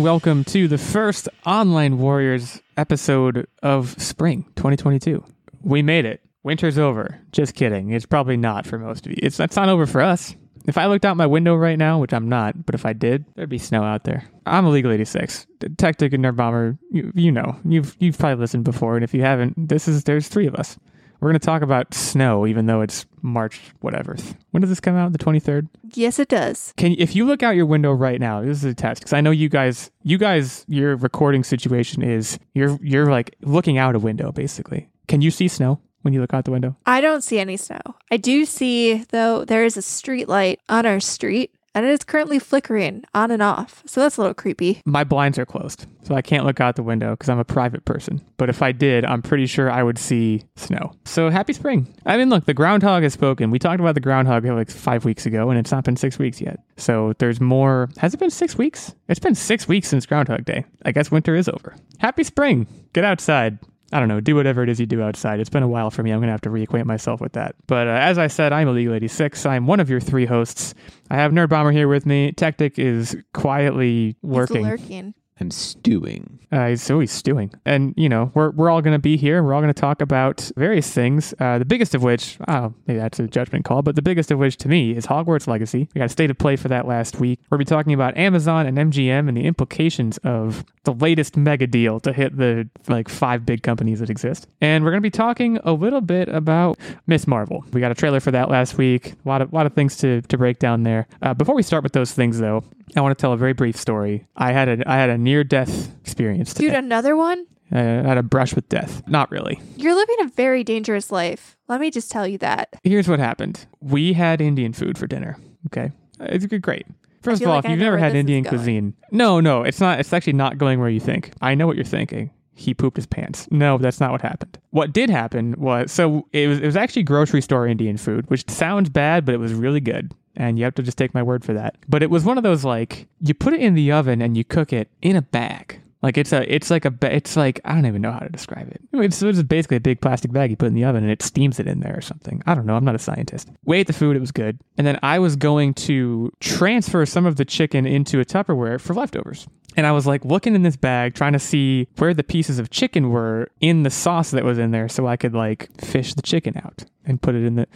Welcome to the first Online Warriors episode of spring 2022. We made it. Winter's over. Just kidding. It's probably not for most of you. It's it's not over for us. If I looked out my window right now, which I'm not, but if I did, there'd be snow out there. I'm Illegal 86. Tactic and Nerd Bomber, you, you know. You've you've probably listened before, and if you haven't, this is there's three of us. We're gonna talk about snow, even though it's March whatever. When does this come out? The 23rd. Yes, it does. Can if you look out your window right now? This is a test because I know you guys. You guys, your recording situation is you're you're like looking out a window basically. Can you see snow when you look out the window? I don't see any snow. I do see, though, there is a street light on our street, and it is currently flickering on and off. So that's a little creepy. My blinds are closed, so I can't look out the window because I'm a private person. But if I did, I'm pretty sure I would see snow. So happy spring. I mean, look, the groundhog has spoken. We talked about the groundhog uh, like five weeks ago, and it's not been six weeks yet. So there's more. Has it been six weeks? It's been six weeks since Groundhog Day. I guess winter is over. Happy spring. Get outside. I don't know, do whatever it is you do outside. It's been a while for me. I'm going to have to reacquaint myself with that. But uh, as I said, I'm Illegal 86. I'm one of your three hosts. I have Nerd Bomber here with me. Tactic is quietly working. It's lurking. I'm stewing. Uh, he's always stewing. And, you know, we're, we're all going to be here. We're all going to talk about various things. Uh, the biggest of which, oh, maybe that's a judgment call, but the biggest of which to me is Hogwarts Legacy. We got a state of play for that last week. We're be talking about Amazon and MGM and the implications of the latest mega deal to hit the like five big companies that exist. And we're going to be talking a little bit about Miss Marvel. We got a trailer for that last week. A lot of, lot of things to, to break down there. Uh, before we start with those things, though, I want to tell a very brief story. I had a I had a near death experience. Today. Dude, another one? I had a brush with death. Not really. You're living a very dangerous life. Let me just tell you that. Here's what happened. We had Indian food for dinner. Okay, it's good, great. First of all, like if you've never had Indian cuisine, no, no, it's not. It's actually not going where you think. I know what you're thinking. He pooped his pants. No, that's not what happened. What did happen was so it was it was actually grocery store Indian food, which sounds bad, but it was really good. And you have to just take my word for that. But it was one of those like you put it in the oven and you cook it in a bag. Like it's a, it's like a, it's like I don't even know how to describe it. It's, it's basically a big plastic bag you put in the oven and it steams it in there or something. I don't know. I'm not a scientist. We ate the food. It was good. And then I was going to transfer some of the chicken into a Tupperware for leftovers. And I was like looking in this bag, trying to see where the pieces of chicken were in the sauce that was in there, so I could like fish the chicken out and put it in the.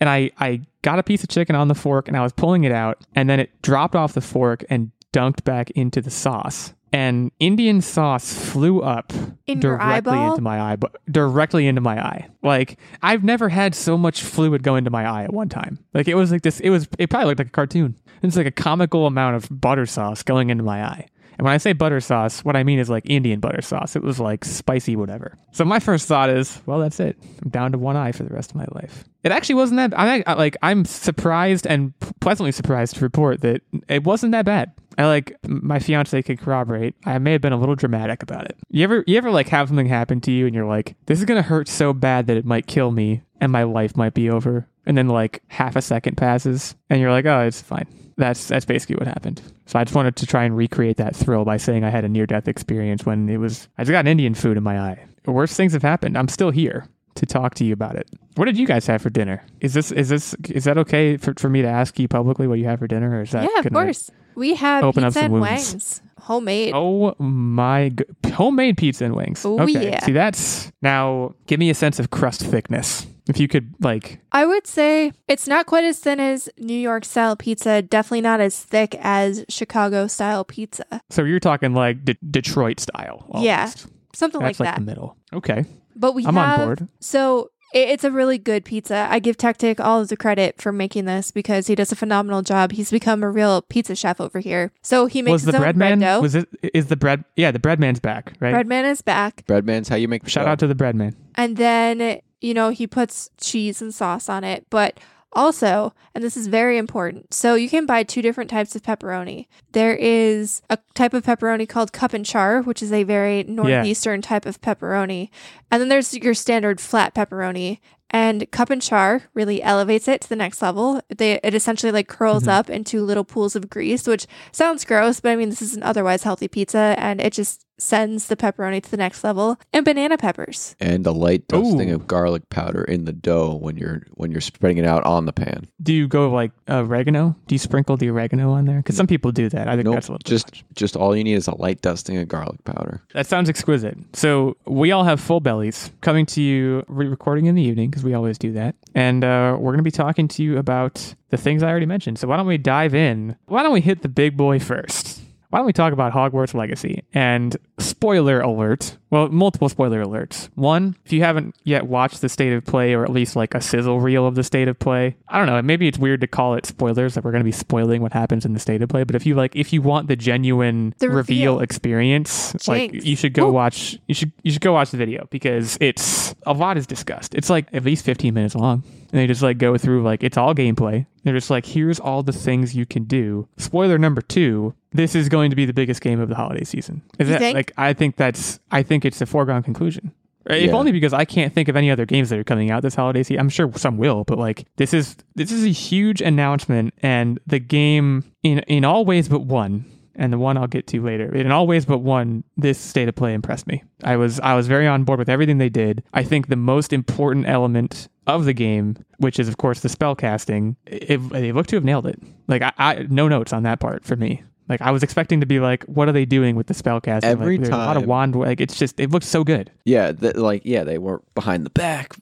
And I I got a piece of chicken on the fork and I was pulling it out, and then it dropped off the fork and dunked back into the sauce. And Indian sauce flew up In directly into my eye, but directly into my eye. Like I've never had so much fluid go into my eye at one time. Like it was like this. It was. It probably looked like a cartoon. It's like a comical amount of butter sauce going into my eye. And when I say butter sauce, what I mean is like Indian butter sauce. It was like spicy, whatever. So my first thought is, well, that's it. I'm down to one eye for the rest of my life. It actually wasn't that. I like. I'm surprised and pleasantly surprised to report that it wasn't that bad. I like my fiance could corroborate. I may have been a little dramatic about it. You ever you ever like have something happen to you and you're like, this is gonna hurt so bad that it might kill me and my life might be over. And then like half a second passes and you're like, oh, it's fine. That's that's basically what happened. So I just wanted to try and recreate that thrill by saying I had a near death experience when it was I just got Indian food in my eye. Worst things have happened. I'm still here to talk to you about it. What did you guys have for dinner? Is this is this is that okay for, for me to ask you publicly what you have for dinner or is that yeah, of course. We have open up pizza some and wounds? wings. Homemade. Oh my homemade pizza and wings. Oh, okay. yeah. See that's now give me a sense of crust thickness. If you could like I would say it's not quite as thin as New York style pizza, definitely not as thick as Chicago style pizza. so you're talking like De- Detroit style. Yeah. Something That's like like that. the middle. Okay. But we I'm on have board. so it's a really good pizza. I give Tactic all of the credit for making this because he does a phenomenal job. He's become a real pizza chef over here. So he makes was the his own bread bread man dough. was it is the bread yeah, the bread man's back, right? Bread man is back, Bread man's how you make Shout out to the bread man. and then you know he puts cheese and sauce on it, but. Also, and this is very important, so you can buy two different types of pepperoni. There is a type of pepperoni called cup and char, which is a very northeastern type of pepperoni. And then there's your standard flat pepperoni. And cup and char really elevates it to the next level. They, it essentially like curls Mhm. up into little pools of grease, which sounds gross, but I mean, this is an otherwise healthy pizza and it just sends the pepperoni to the next level, and banana peppers. And a light dusting Ooh. of garlic powder in the dough when you're when you're spreading it out on the pan. Do you go like oregano? Do you sprinkle the oregano on there? Because some people do that. I think Nope, that's a little just too much. just all you need is a light dusting of garlic powder. That sounds exquisite. So we all have full bellies coming to you, re-recording in the evening because we always do that, and uh, we're going to be talking to you about the things I already mentioned. So why don't we dive in? Why don't we hit the big boy first? Why don't we talk about Hogwarts Legacy? And spoiler alert, well, multiple spoiler alerts. One, if you haven't yet watched the state of play, or at least like a sizzle reel of the state of play, I don't know. Maybe it's weird to call it spoilers that we're going to be spoiling what happens in the state of play. But if you like, if you want the genuine The reveal, reveal. experience, like you should go Woo. watch. You should you should go watch the video because it's a lot is discussed. It's like at least fifteen minutes long. And they just like go through like it's all gameplay. They're just like, here's all the things you can do. Spoiler number two: this is going to be the biggest game of the holiday season. Is You that think? like? I think that's. I think it's a foregone conclusion. Uh, if Yeah. only because I can't think of any other games that are coming out this holiday season. I'm sure some will, but like this is this is a huge announcement, and the game in in all ways but one, and the one I'll get to later. In all ways but one, this state of play impressed me. I was I was very on board with everything they did. I think the most important element of the game, which is of course the spell casting, it, they look to have nailed it. Like I, I no notes on that part for me. Like I was expecting to be like, what are they doing with the spell casting? Every like, there's a lot of wand. Like it's just it looks so good. Yeah, that, like yeah, they were behind the back.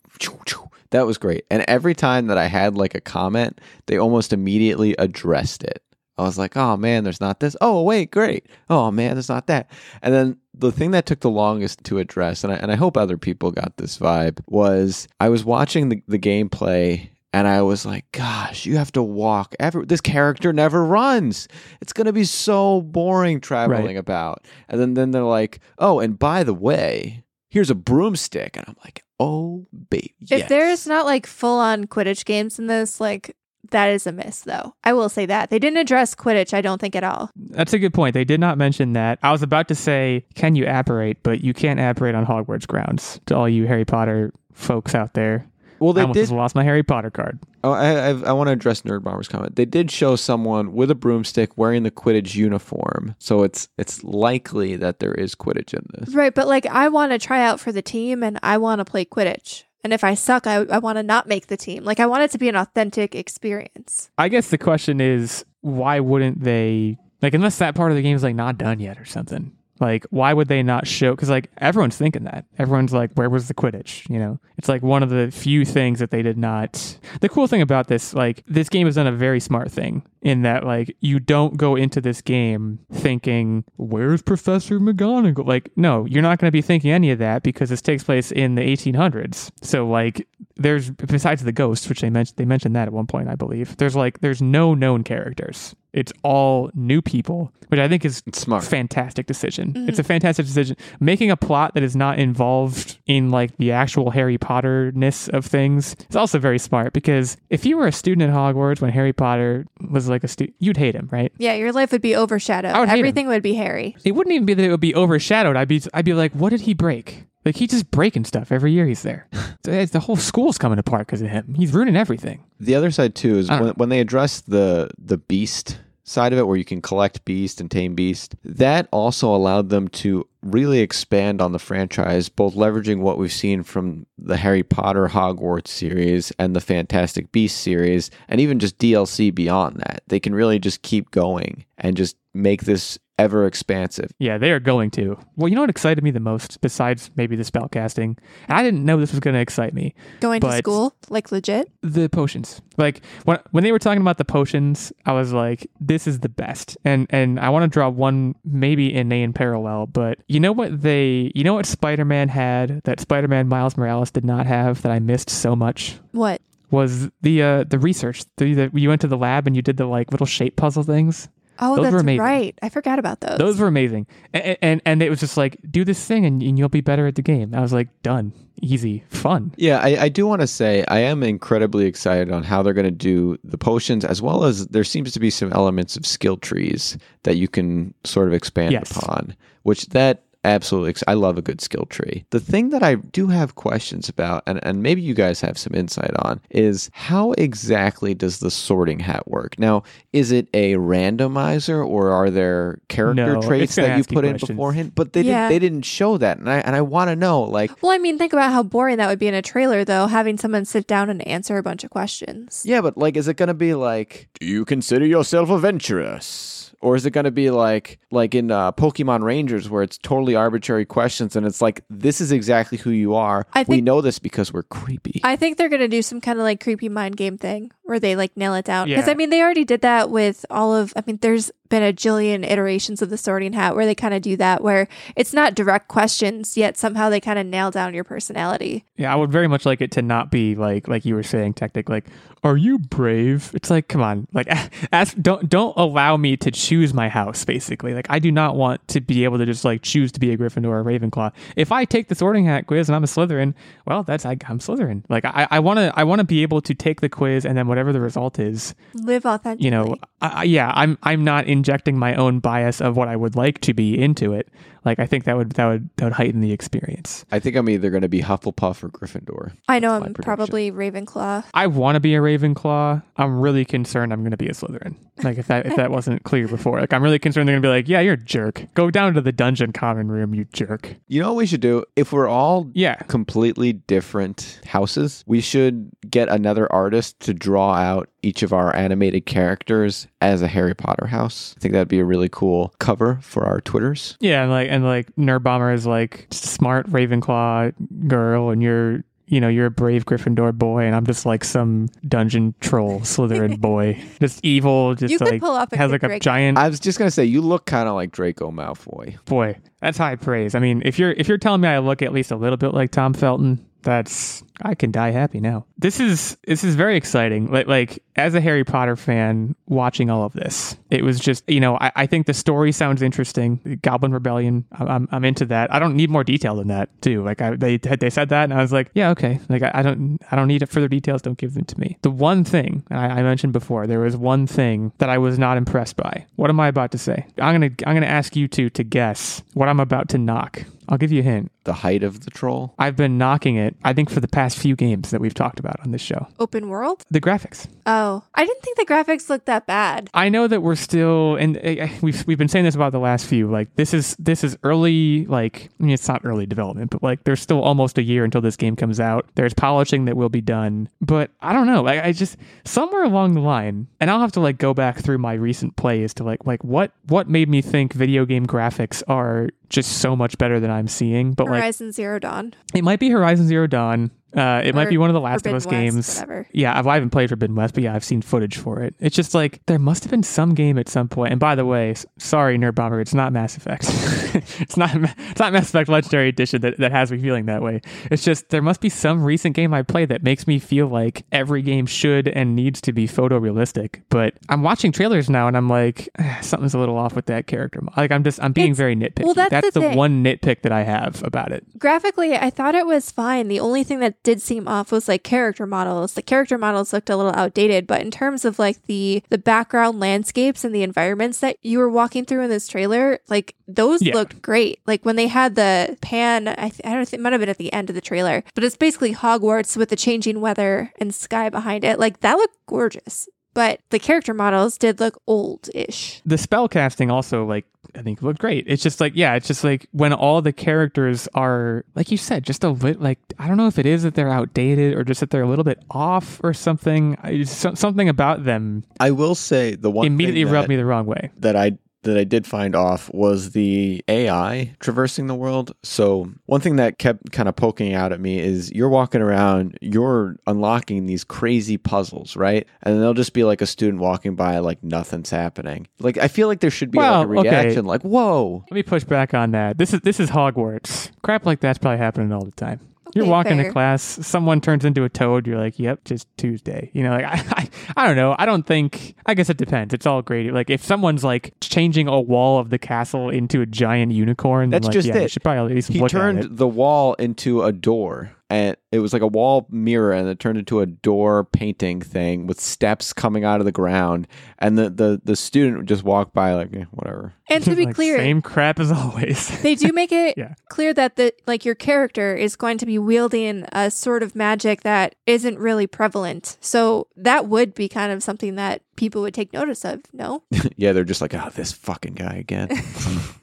That was great. And every time that I had like a comment, they almost immediately addressed it. I was like, "Oh man, there's not this. Oh wait, great. Oh man, there's not that." And then the thing that took the longest to address, and I, and I hope other people got this vibe, was I was watching the, the gameplay and I was like, "Gosh, you have to walk. Every this character never runs. It's gonna be so boring traveling Right. about." And then then they're like, "Oh, and by the way." here's a broomstick and i'm like oh baby If there's not like full on Quidditch games in this, like that is a miss though. I will say that. They didn't address Quidditch, I don't think at all. That's a good point. They did not mention that. I was about to say, can you apparate? But you can't apparate on Hogwarts grounds. To all you Harry Potter folks out there, well I they almost did just lost my Harry Potter card. oh, i i, I want to address nerd bomber's comment they did show someone with a broomstick wearing the quidditch uniform so it's it's likely that there is quidditch in this Right, but like I want to try out for the team and I want to play Quidditch. And if I suck, I, I want to not make the team. Like I want it to be an authentic experience. I guess the question is, why wouldn't they like unless that part of the game is like not done yet or something? Like, why would they not show? Because like everyone's thinking that. Everyone's like, where was the Quidditch? You know, it's like one of the few things that they did not. The cool thing about this, like, this game has done a very smart thing in that, like, you don't go into this game thinking, where's Professor McGonagall? Like, no, you're not going to be thinking any of that because this takes place in the 1800s. So, like, there's besides the ghosts, which they mentioned, they mentioned that at one point, I believe. There's like, there's no known characters. It's all new people, which I think is it's smart fantastic decision. It's mm-hmm. a fantastic decision. Making a plot that is not involved in like the actual Harry Potter ness of things is also very smart because if you were a student at Hogwarts when Harry Potter was like a student, you'd hate him, right? Yeah, your life would be overshadowed. I would hate him. Everything would be Harry. It wouldn't even be that it would be overshadowed. I'd be I'd be like, what did he break? Like he's just breaking stuff every year he's there. So it's- the whole school's coming apart because of him. He's ruining everything. the other side too is uh. when, when they address the the beast side of it where you can collect beast and tame beast that also allowed them to really expand on the franchise both leveraging what we've seen from the harry potter hogwarts series and the fantastic beast series and even just dlc beyond that they can really just keep going and just make this ever expansive Yeah, they are going to. Well, you know what excited me the most, besides maybe the spell casting? I didn't know this was going to excite me. Going to school, like legit. the potions. Like when when they were talking about the potions, I was like, this is the best. And and I want to draw one maybe inane parallel, but you know what they you know what Spider-Man had that Spider-Man Miles Morales did not have that I missed so much What? was the uh the research. The, the you went to the lab and you did the like little shape puzzle things. Oh, Those were that's amazing. right. I forgot about those. Those were amazing. And and, and it was just like do this thing and, and you'll be better at the game. I was like, done. Easy. Fun. Yeah, I, I do want to say I am incredibly excited on how they're going to do the potions, as well as there seems to be some elements of skill trees that you can sort of expand Yes. upon. Which that absolutely. I love a good skill tree. The thing that I do have questions about, and, and maybe you guys have some insight on, is how exactly does the sorting hat work? Now, is it a randomizer or are there character No, traits that you ask you put in questions. beforehand? But they Yeah. didn't they didn't show that. And I and I want to know like Well, I mean, think about how boring that would be in a trailer, though, having someone sit down and answer a bunch of questions. Yeah, but like, is it going to be like, do you consider yourself adventurous? Or is it going to be like, like in uh, Pokemon Rangers, where it's totally arbitrary questions, and it's like, this is exactly who you are. I we know this because we're creepy. I think they're going to do some kind of like creepy mind game thing where they like nail it down. Because Yeah. I mean, they already did that with all of, I mean, there's been a jillion iterations of the sorting hat where they kind of do that, where it's not direct questions, yet somehow they kind of nail down your personality. Yeah, I would very much like it to not be like like you were saying, tactic. Like, are you brave? It's like, come on, like, ask, don't don't allow me to choose my house. Basically, like, I do not want to be able to just like choose to be a Gryffindor or a Ravenclaw. If I take the Sorting Hat quiz and I'm a Slytherin, well, that's I, I'm Slytherin. Like, I I want to I want to be able to take the quiz and then whatever the result is, Live authentically. you know, I- yeah, I'm I'm not injecting my own bias of what I would like to be into it. Like, I think that would that would that would heighten the experience. I think I'm either going to be Hufflepuff or Gryffindor. I know my I'm prediction. probably Ravenclaw. I want to be a Ravenclaw. I'm really concerned I'm going to be a Slytherin. Like if that if that wasn't clear before, like I'm really concerned they're going to be like, yeah, you're a jerk. Go down to the dungeon common room, you jerk. You know what we should do? If we're all Yeah, completely different houses, we should get another artist to draw out each of our animated characters as a Harry Potter house. I think that'd be a really cool cover for our Twitters. yeah, and like and like Nerd Bomber is like smart Ravenclaw girl, and you're you know you're a brave Gryffindor boy, and I'm just like some dungeon troll Slytherin boy, just evil, just You could like pull off a has good like a giant I was just gonna say you look kind of like Draco Malfoy. boy. That's high praise. I mean, if you're if you're telling me I look at least a little bit like Tom Felton, that's I can die happy now. This is this is very exciting. Like like as a Harry Potter fan, watching all of this, it was just you know I, I think the story sounds interesting. Goblin Rebellion, I'm, I'm into that. I don't need more detail than that too. Like I, they they said that, and I was like, yeah, okay. Like I, I don't I don't need further details. Don't give them to me. The one thing I, I mentioned before, there was one thing that I was not impressed by. What am I about to say? I'm gonna I'm gonna ask you two to guess what I'm about to knock. I'll give you a hint. The height of the troll. I've been knocking it, I think, for the past few games that we've talked about on this show. Open world? The graphics. Oh, I didn't think the graphics looked that bad. I know that we're still, and uh, we've we've been saying this about the last few. Like this is this is early. Like I mean, it's not early development, but like there's still almost a year until this game comes out. There's polishing that will be done, but I don't know. Like I just somewhere along the line, and I'll have to like go back through my recent plays to like like what what made me think video game graphics are just so much better than I'm seeing. But like Horizon Zero Dawn. it might be Horizon Zero Dawn. Uh, it might be one of the Last of Forbidden Us West, games. whatever. Yeah, I've, I haven't played Forbidden West, but yeah, I've seen footage for it. It's just like there must have been some game at some point. And by the way, sorry, Nerd Bomber, it's not Mass Effect. it's not. It's not Mass Effect Legendary Edition that, that has me feeling that way. It's just there must be some recent game I played that makes me feel like every game should and needs to be photorealistic. But I'm watching trailers now, and I'm like, "Eh, something's a little off with that character. Like I'm just I'm being It's- very nitpicky. well, that's the the one nitpick that I have about it. Graphically, I thought it was fine. The only thing that did seem off was like character models. The character models looked a little outdated, but in terms of like the the background landscapes and the environments that you were walking through in this trailer, like those Yeah. looked great. Like when they had the pan, I, th- I don't think it might have been at the end of the trailer, but it's basically Hogwarts with the changing weather and sky behind it. Like that looked gorgeous. But the character models did look old-ish. the spell casting also like I think looked great. It's just like yeah, it's just like when all the characters are like you said, just a bit like I don't know if it is that they're outdated or just that they're a little bit off or something. I, so, something about them I will say the one immediately rubbed that, me the wrong way. that I that I did find off was the AI traversing the world. So one thing that kept kind of poking out at me is you're walking around, you're unlocking these crazy puzzles, right? And there'll just be like a student walking by, like nothing's happening. Like I feel like there should be Well, like a okay. reaction, like whoa. Let me push back on that. This is this is Hogwarts. Crap like that's probably happening all the time. You're walking fair. to class, someone turns into a toad. You're like, "Yep, just Tuesday." You know, like I, I, I don't know. I don't think. I guess it depends. It's all great. Like if someone's like changing a wall of the castle into a giant unicorn, then That's like, just yeah, you it. should probably at least He look turned at it. the wall into a door. And it was like a wall mirror and it turned into a door painting thing with steps coming out of the ground and the the, the student would just walk by like eh, whatever And to be Like, clear, same crap as always. they do make it Yeah. clear that the like your character is going to be wielding a sort of magic that isn't really prevalent. So that would be kind of something that people would take notice of. No, yeah they're just like oh this fucking guy again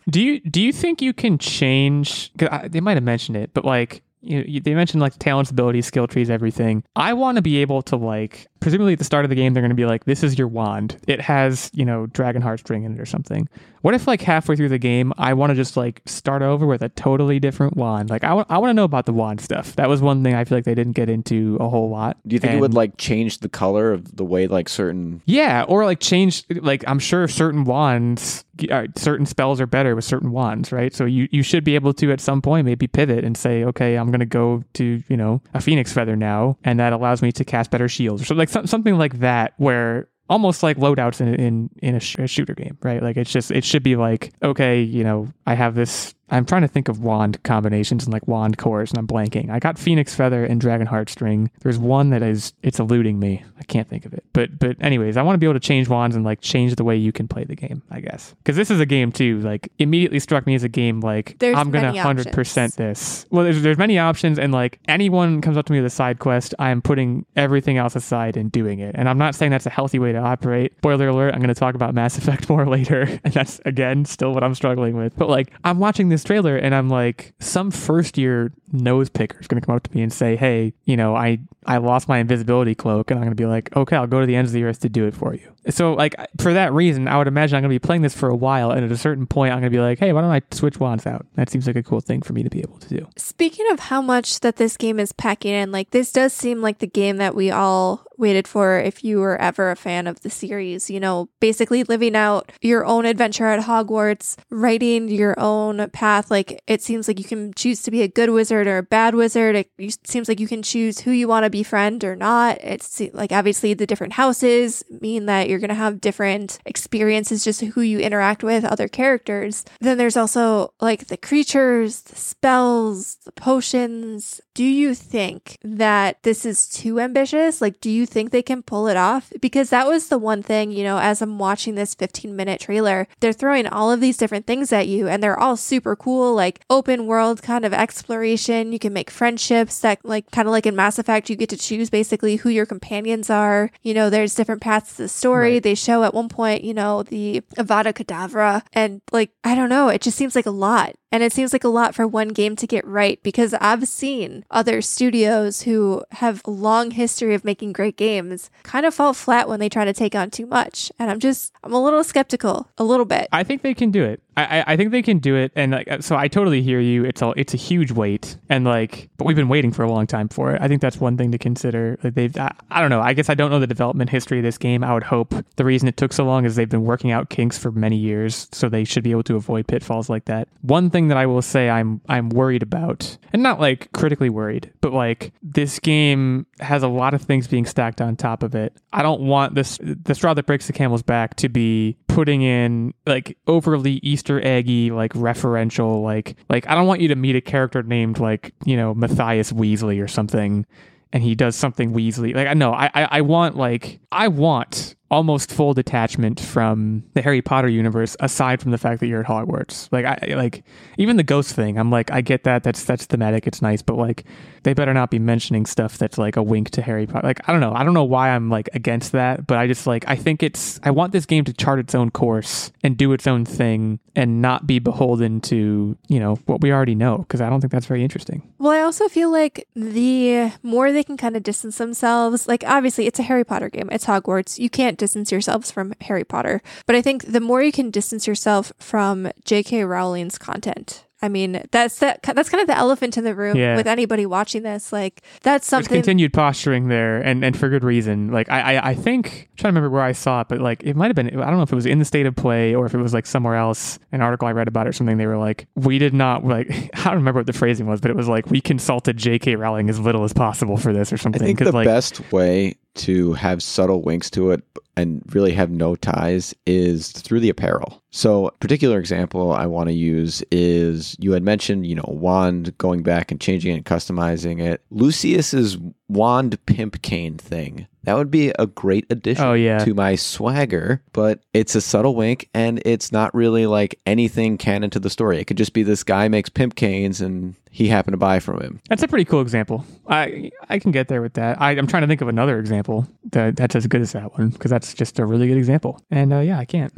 Do you do you think you can change? 'cause I, they might have mentioned it, but like you, you, they mentioned like talents, abilities, skill trees, everything. I want to be able to like presumably at the start of the game they're going to be like, this is your wand. It has you know dragon heart string in it or something. What if like halfway through the game I want to just like start over with a totally different wand? Like I want I want to know about the wand stuff. That was one thing I feel like they didn't get into a whole lot. do you think it would like change the color of the way like certain yeah, or like change like I'm sure certain wands, uh, certain spells are better with certain wands, right? So you you should be able to at some point maybe pivot and say, okay, I'm gonna go to you know a phoenix feather now, and that allows me to cast better shields or something like some, something like that where. Almost like loadouts in in in a, sh- a shooter game, right? Like it's just it should be like okay, you know, I have this. I'm trying to think of wand combinations and like wand cores, and I'm blanking. I got Phoenix Feather and Dragon Heartstring. There's one that is it's eluding me. I can't think of it. But but anyways, I want to be able to change wands and like change the way you can play the game. I guess because this is a game too. Like immediately struck me as a game like There's I'm gonna hundred percent this. Well, there's there's many options, and like anyone comes up to me with a side quest, I am putting everything else aside and doing it. And I'm not saying that's a healthy way to operate. Spoiler alert: I'm going to talk about Mass Effect more later, and that's again still what I'm struggling with. But like I'm watching this trailer, and I'm like, some first year nose picker is going to come up to me and say, "Hey, you know, I I lost my invisibility cloak," and I'm going to be like, "Okay, I'll go to the ends of the earth to do it for you." So like for that reason, I would imagine I'm going to be playing this for a while, and at a certain point, I'm going to be like, "Hey, why don't I switch wands out?" That seems like a cool thing for me to be able to do. Speaking of how much that this game is packing in, like this does seem like the game that we all waited for if you were ever a fan of the series. You know, basically living out your own adventure at Hogwarts, writing your own path. Like it seems like you can choose to be a good wizard or a bad wizard. It you- seems like you can choose who you want to befriend or not. It's like obviously the different houses mean that you're going to have different experiences just who you interact with, other characters. Then there's also like the creatures, the spells, the potions. Do you think that this is too ambitious? Like, do you think they can pull it off? Because that was the one thing, you know, as I'm watching this 15 minute trailer, they're throwing all of these different things at you and they're all super cool, like open world kind of exploration. You can make friendships that, like, kind of like in Mass Effect, you get to choose basically who your companions are. You know, there's different paths to the story. Right. They show at one point, you know, the Avada Kedavra. And, like, I don't know, it just seems like a lot. And it seems like a lot for one game to get right because I've seen other studios who have a long history of making great games kind of fall flat when they try to take on too much. And I'm just, I'm a little skeptical, a little bit. I think they can do it. I, I, think they can do it, and like so, I totally hear you. It's all it's a huge weight, and like, but we've been waiting for a long time for it. I think that's one thing to consider. Like they've, I, I don't know. I guess I don't know the development history of this game. I would hope the reason it took so long is they've been working out kinks for many years, so they should be able to avoid pitfalls like that. One thing that I will say I'm I'm worried about, and not like critically worried, but like this game has a lot of things being stacked on top of it. I don't want this the straw that breaks the camel's back to be putting in like overly Easter eggy, like referential, like like I don't want you to meet a character named like you know Matthias Weasley or something, and he does something Weasley. Like I know I I, I want like I want almost full detachment from the Harry Potter universe aside from the fact that you're at Hogwarts. Like I like even the ghost thing. I'm like I get that that's that's thematic. It's nice, but like they better not be mentioning stuff that's like a wink to Harry Potter. Like I don't know. I don't know why I'm like against that, but I just like I think it's I want this game to chart its own course and do its own thing and not be beholden to, you know, what we already know because I don't think that's very interesting. Well, I also feel like the more they can kind of distance themselves, like obviously it's a Harry Potter game, it's Hogwarts. You can't distance yourselves from Harry Potter. But I think the more you can distance yourself from J.K. Rowling's content. I mean, that's that. That's kind of the elephant in the room Yeah. with anybody watching this. Like, that's There's something. continued posturing there, and, and for good reason. Like I, I, I think I'm trying to remember where I saw it, but like it might have been. I don't know if it was in the state of play or if it was like somewhere else. An article I read about it or something. They were like, we did not like. I don't remember what the phrasing was, but it was like we consulted J.K. Rowling as little as possible for this or something. I something. think 'cause, the like, best way to have subtle winks to it and really have no ties is through the apparel. So, a particular example I want to use is you had mentioned, you know, wand going back and changing it and customizing it. Lucius's wand pimp cane thing. That would be a great addition Oh, yeah. to my swagger, but it's a subtle wink and it's not really like anything canon to the story. It could just be this guy makes pimp canes and he happened to buy from him. That's a pretty cool example. I I can get there with that. I, I'm trying to think of another example that, that's as good as that one because that's just a really good example. And uh, yeah, I can't.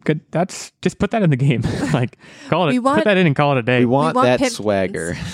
good. That's just put that in the game. like call it. We want- put that in and call it a day. We want, want that pimp swagger.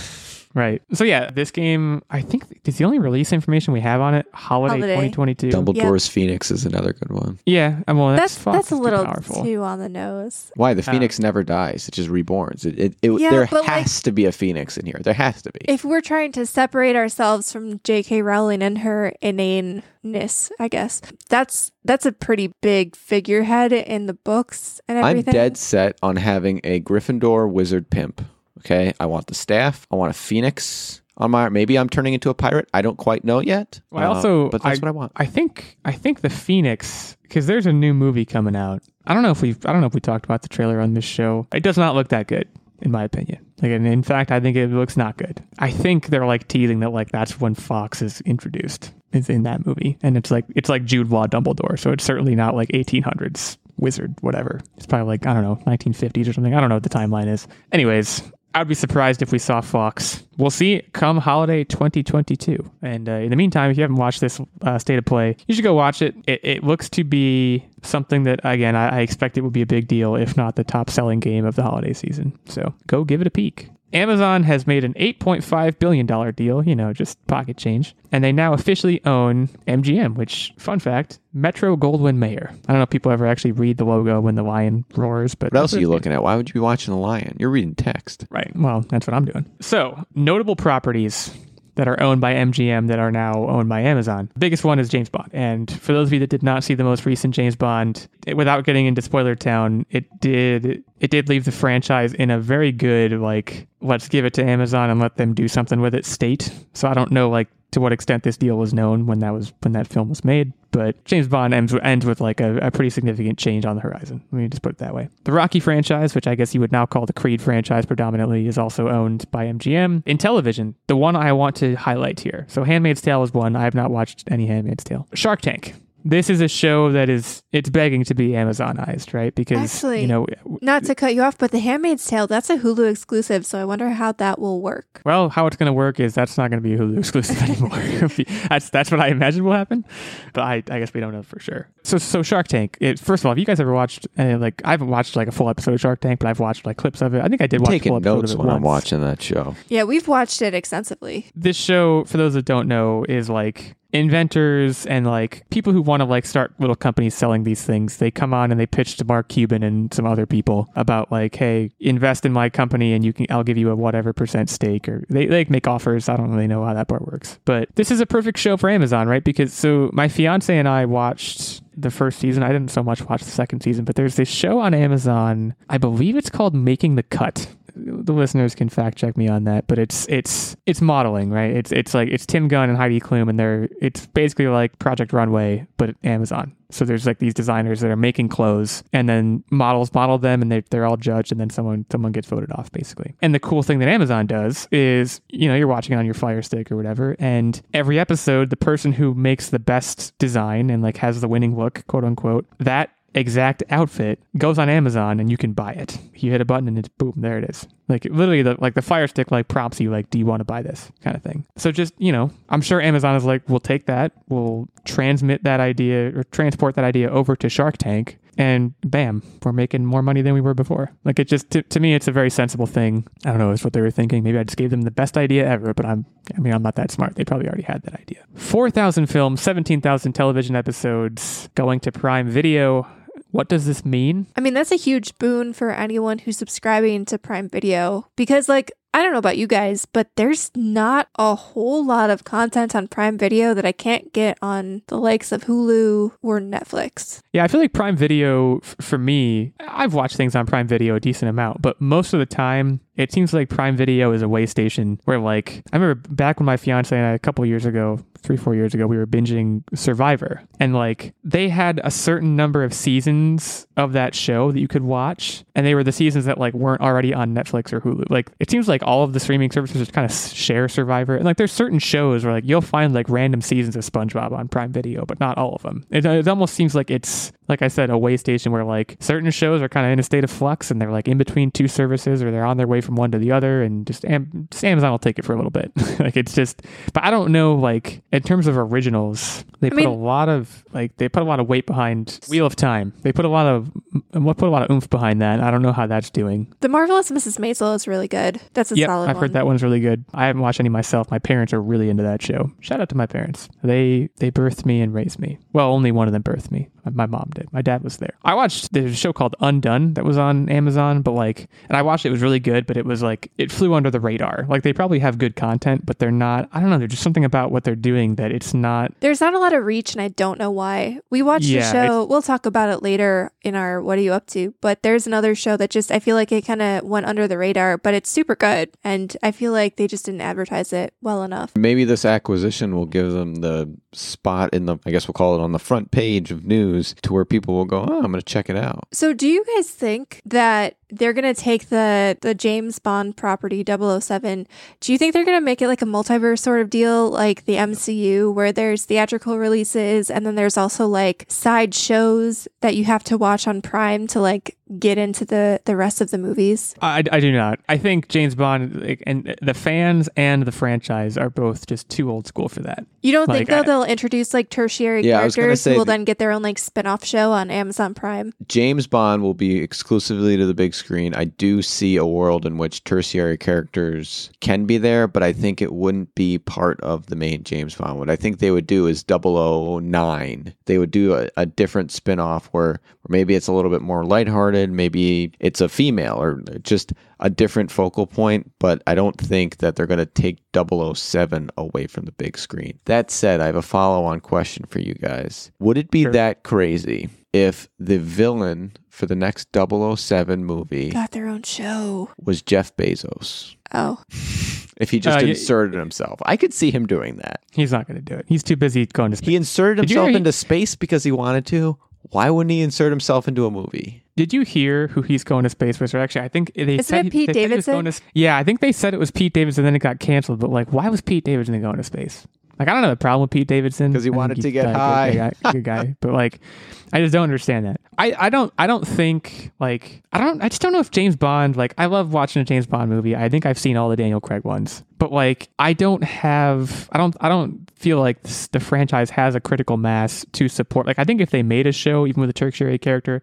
right. So yeah, this game. I think is the only release information we have on it. Holiday, Holiday. 2022. Dumbledore's Phoenix is another good one. Yeah. uh, Well, that's That's that's a is too little powerful. too on the nose. Why the Oh. Phoenix never dies; it just reborns. It, it, it Yeah, there but, like- has to be a Phoenix in here. There has to be. If we're trying to separate ourselves from J.K. Rowling and her inaneness, I guess that's that's a pretty big figurehead in the books and I'm dead set on having a Gryffindor wizard pimp. Okay, I want the staff. I want a Phoenix on my. Maybe I'm turning into a pirate. I don't quite know yet. Well, I Uh, also- but that's I- what I want. I think I think the Phoenix because there's a new movie coming out. I don't know if we I don't know if we talked about the trailer on this show. It does not look that good in my opinion. Like in fact, I think it looks not good. I think they're like teasing that like that's when Fawkes is introduced is in that movie, and it's like it's like Jude Law Dumbledore, so it's certainly not like 1800s wizard whatever. It's probably like I don't know 1950s or something. I don't know what the timeline is. Anyways. I'd be surprised if we saw Fawkes. We'll see come holiday 2022. And uh, in the meantime, if you haven't watched this uh, state of play, you should go watch it. It, it looks to be something that, again, I, I expect it will be a big deal, if not the top selling game of the holiday season. So go give it a peek. Amazon has made an $8.5 billion deal, you know, just pocket change. And they now officially own MGM, which, fun fact, Metro Goldwyn Mayer. I don't know if people ever actually read the logo when the lion roars, but. What else are you looking at? Why would you be watching The Lion? You're reading text. Right. Well, that's what I'm doing. So, notable properties that are owned by MGM that are now owned by Amazon. The biggest one is James Bond. And for those of you that did not see the most recent James Bond, it, without getting into spoiler town, it did it did leave the franchise in a very good like let's give it to Amazon and let them do something with it state. So I don't know like to what extent this deal was known when that was when that film was made, but James Bond ends, ends with like a, a pretty significant change on the horizon. Let me just put it that way. The Rocky franchise, which I guess you would now call the Creed franchise predominantly, is also owned by MGM. In television, the one I want to highlight here. So Handmaid's Tale is one. I have not watched any Handmaid's Tale. Shark Tank. This is a show that is it's begging to be Amazonized, right? Because Actually, you know, Not to cut you off, but The Handmaid's Tale, that's a Hulu exclusive, so I wonder how that will work. Well, how it's going to work is that's not going to be a Hulu exclusive anymore. that's that's what I imagine will happen, but I, I guess we don't know for sure. So so Shark Tank. It, first of all, have you guys ever watched? Uh, like I haven't watched like a full episode of Shark Tank, but I've watched like clips of it. I think I did watch a Taking full episode notes of it when I'm watching that show. Yeah, we've watched it extensively. This show, for those that don't know, is like inventors and like people who want to like start little companies selling these things they come on and they pitch to mark cuban and some other people about like hey invest in my company and you can i'll give you a whatever percent stake or they, like make offers. I don't really know how that part works. But this is a perfect show for amazon right? Because so my fiance and i watched the first season. I didn't so much watch the second season but there's this show on amazon. I believe it's called making the cut the listeners can fact check me on that, but it's it's it's modeling, right? It's it's like it's Tim Gunn and Heidi Klum, and they're it's basically like Project Runway, but Amazon. So there's like these designers that are making clothes, and then models model them, and they they're all judged, and then someone someone gets voted off, basically. And the cool thing that Amazon does is, you know, you're watching on your Fire Stick or whatever, and every episode, the person who makes the best design and like has the winning look, quote unquote, that exact outfit goes on Amazon and you can buy it. You hit a button and it's boom, there it is. Like literally the like the fire stick like prompts you like, do you want to buy this kind of thing. So just, you know, I'm sure Amazon is like, we'll take that, we'll transmit that idea or transport that idea over to Shark Tank and bam, we're making more money than we were before. Like it just to, to me it's a very sensible thing. I don't know, it's what they were thinking. Maybe I just gave them the best idea ever, but I'm I mean I'm not that smart. They probably already had that idea. 4,000 films, 17,000 television episodes going to Prime Video. What does this mean? I mean, that's a huge boon for anyone who's subscribing to Prime Video because, like, I don't know about you guys, but there's not a whole lot of content on Prime Video that I can't get on the likes of Hulu or Netflix. Yeah, I feel like Prime Video f- for me, I've watched things on Prime Video a decent amount, but most of the time it seems like Prime Video is a way station where like I remember back when my fiance and I a couple years ago, three four years ago, we were binging Survivor, and like they had a certain number of seasons of that show that you could watch, and they were the seasons that like weren't already on Netflix or Hulu. Like it seems like all of the streaming services just kind of share Survivor, and like there's certain shows where like you'll find like random seasons of SpongeBob on Prime Video, but not all of them. It, it almost seems like it's like I said, a way station where like certain shows are kind of in a state of flux and they're like in between two services or they're on their way from one to the other, and just, Am- just Amazon will take it for a little bit. like it's just, but I don't know. Like in terms of originals, they I put a lot of like they put a lot of weight behind Wheel of Time. They put a lot of what put a lot of oomph behind that. I don't know how that's doing. The Marvelous Mrs. Maisel is really good. That's a Yep, solid I've one. heard that one's really good. I haven't watched any myself. My parents are really into that show. Shout out to my parents. They they birthed me and raised me. Well, only one of them birthed me. My- My mom did. My dad was there. I watched there's a show called Undone that was on Amazon, but like, and I watched it. It was really good, but it was like it flew under the radar. Like they probably have good content, but they're not. I don't know. There's just something about what they're doing that it's not. There's not a lot of reach, and I don't know why. We watched Yeah, a show. We'll talk about it later in our "What Are You Up To?" But there's another show that just I feel like it kind of went under the radar, but it's super good, and I feel like they just didn't advertise it well enough. Maybe this acquisition will give them the spot in the, I guess we'll call it on the front page of news to where people will go, oh, I'm going to check it out. So, do you guys think that they're gonna take the the James Bond property 007? Do you think they're gonna make it like a multiverse sort of deal, like the MCU, where there's theatrical releases and then there's also like side shows that you have to watch on Prime to like get into the the rest of the movies? I, I do not. I think James Bond like, and the fans and the franchise are both just too old school for that. You don't think though I- they'll introduce like tertiary Yeah, I was gonna characters who will that- then get their own like spin-off show on Amazon Prime? James Bond will be exclusively to the big screen. I do see a world in which tertiary characters can be there, but I think it wouldn't be part of the main James Bond. What I think they would do is 009. They would do a, a different spin off where, where maybe it's a little bit more lighthearted, maybe it's a female or just a different focal point, but I don't think that they're going to take 007 away from the big screen. That said, I have a follow on question for you guys. Would it be Sure. that crazy if the villain for the next 007 movie Got their own show. was Jeff Bezos? Oh, If he just Uh, y- inserted himself, I could see him doing that. He's not going to do it. He's too busy going to space. He inserted Did himself hear he- into space because he wanted to. Why wouldn't he insert himself into a movie? Did you hear who he's going to space with? Or actually, I think they Isn't said it Pete they said he was Davidson? going to yeah, I think they said it was Pete Davidson. And then it got canceled. But like, why was Pete Davidson going to space? Like, I don't have a problem with Pete Davidson because he I wanted to get a good high. guy- Good guy, but like, I just don't understand that. I, I don't I don't think like I don't I just don't know if James Bond like I love watching a James Bond movie. I think I've seen all the Daniel Craig ones, but like I don't have I don't I don't feel like this, the franchise has a critical mass to support. Like I think if they made a show even with a tertiary character,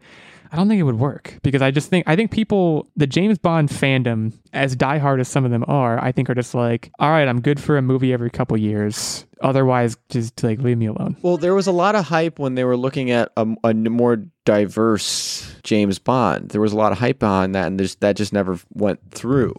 I don't think it would work because I just think I think people the James Bond fandom, as diehard as some of them are, I think are just like, all right, I'm good for a movie every couple years. Otherwise, just like leave me alone. Well, there was a lot of hype when they were looking at a, a more diverse James Bond. There was a lot of hype behind that, and that just never went through.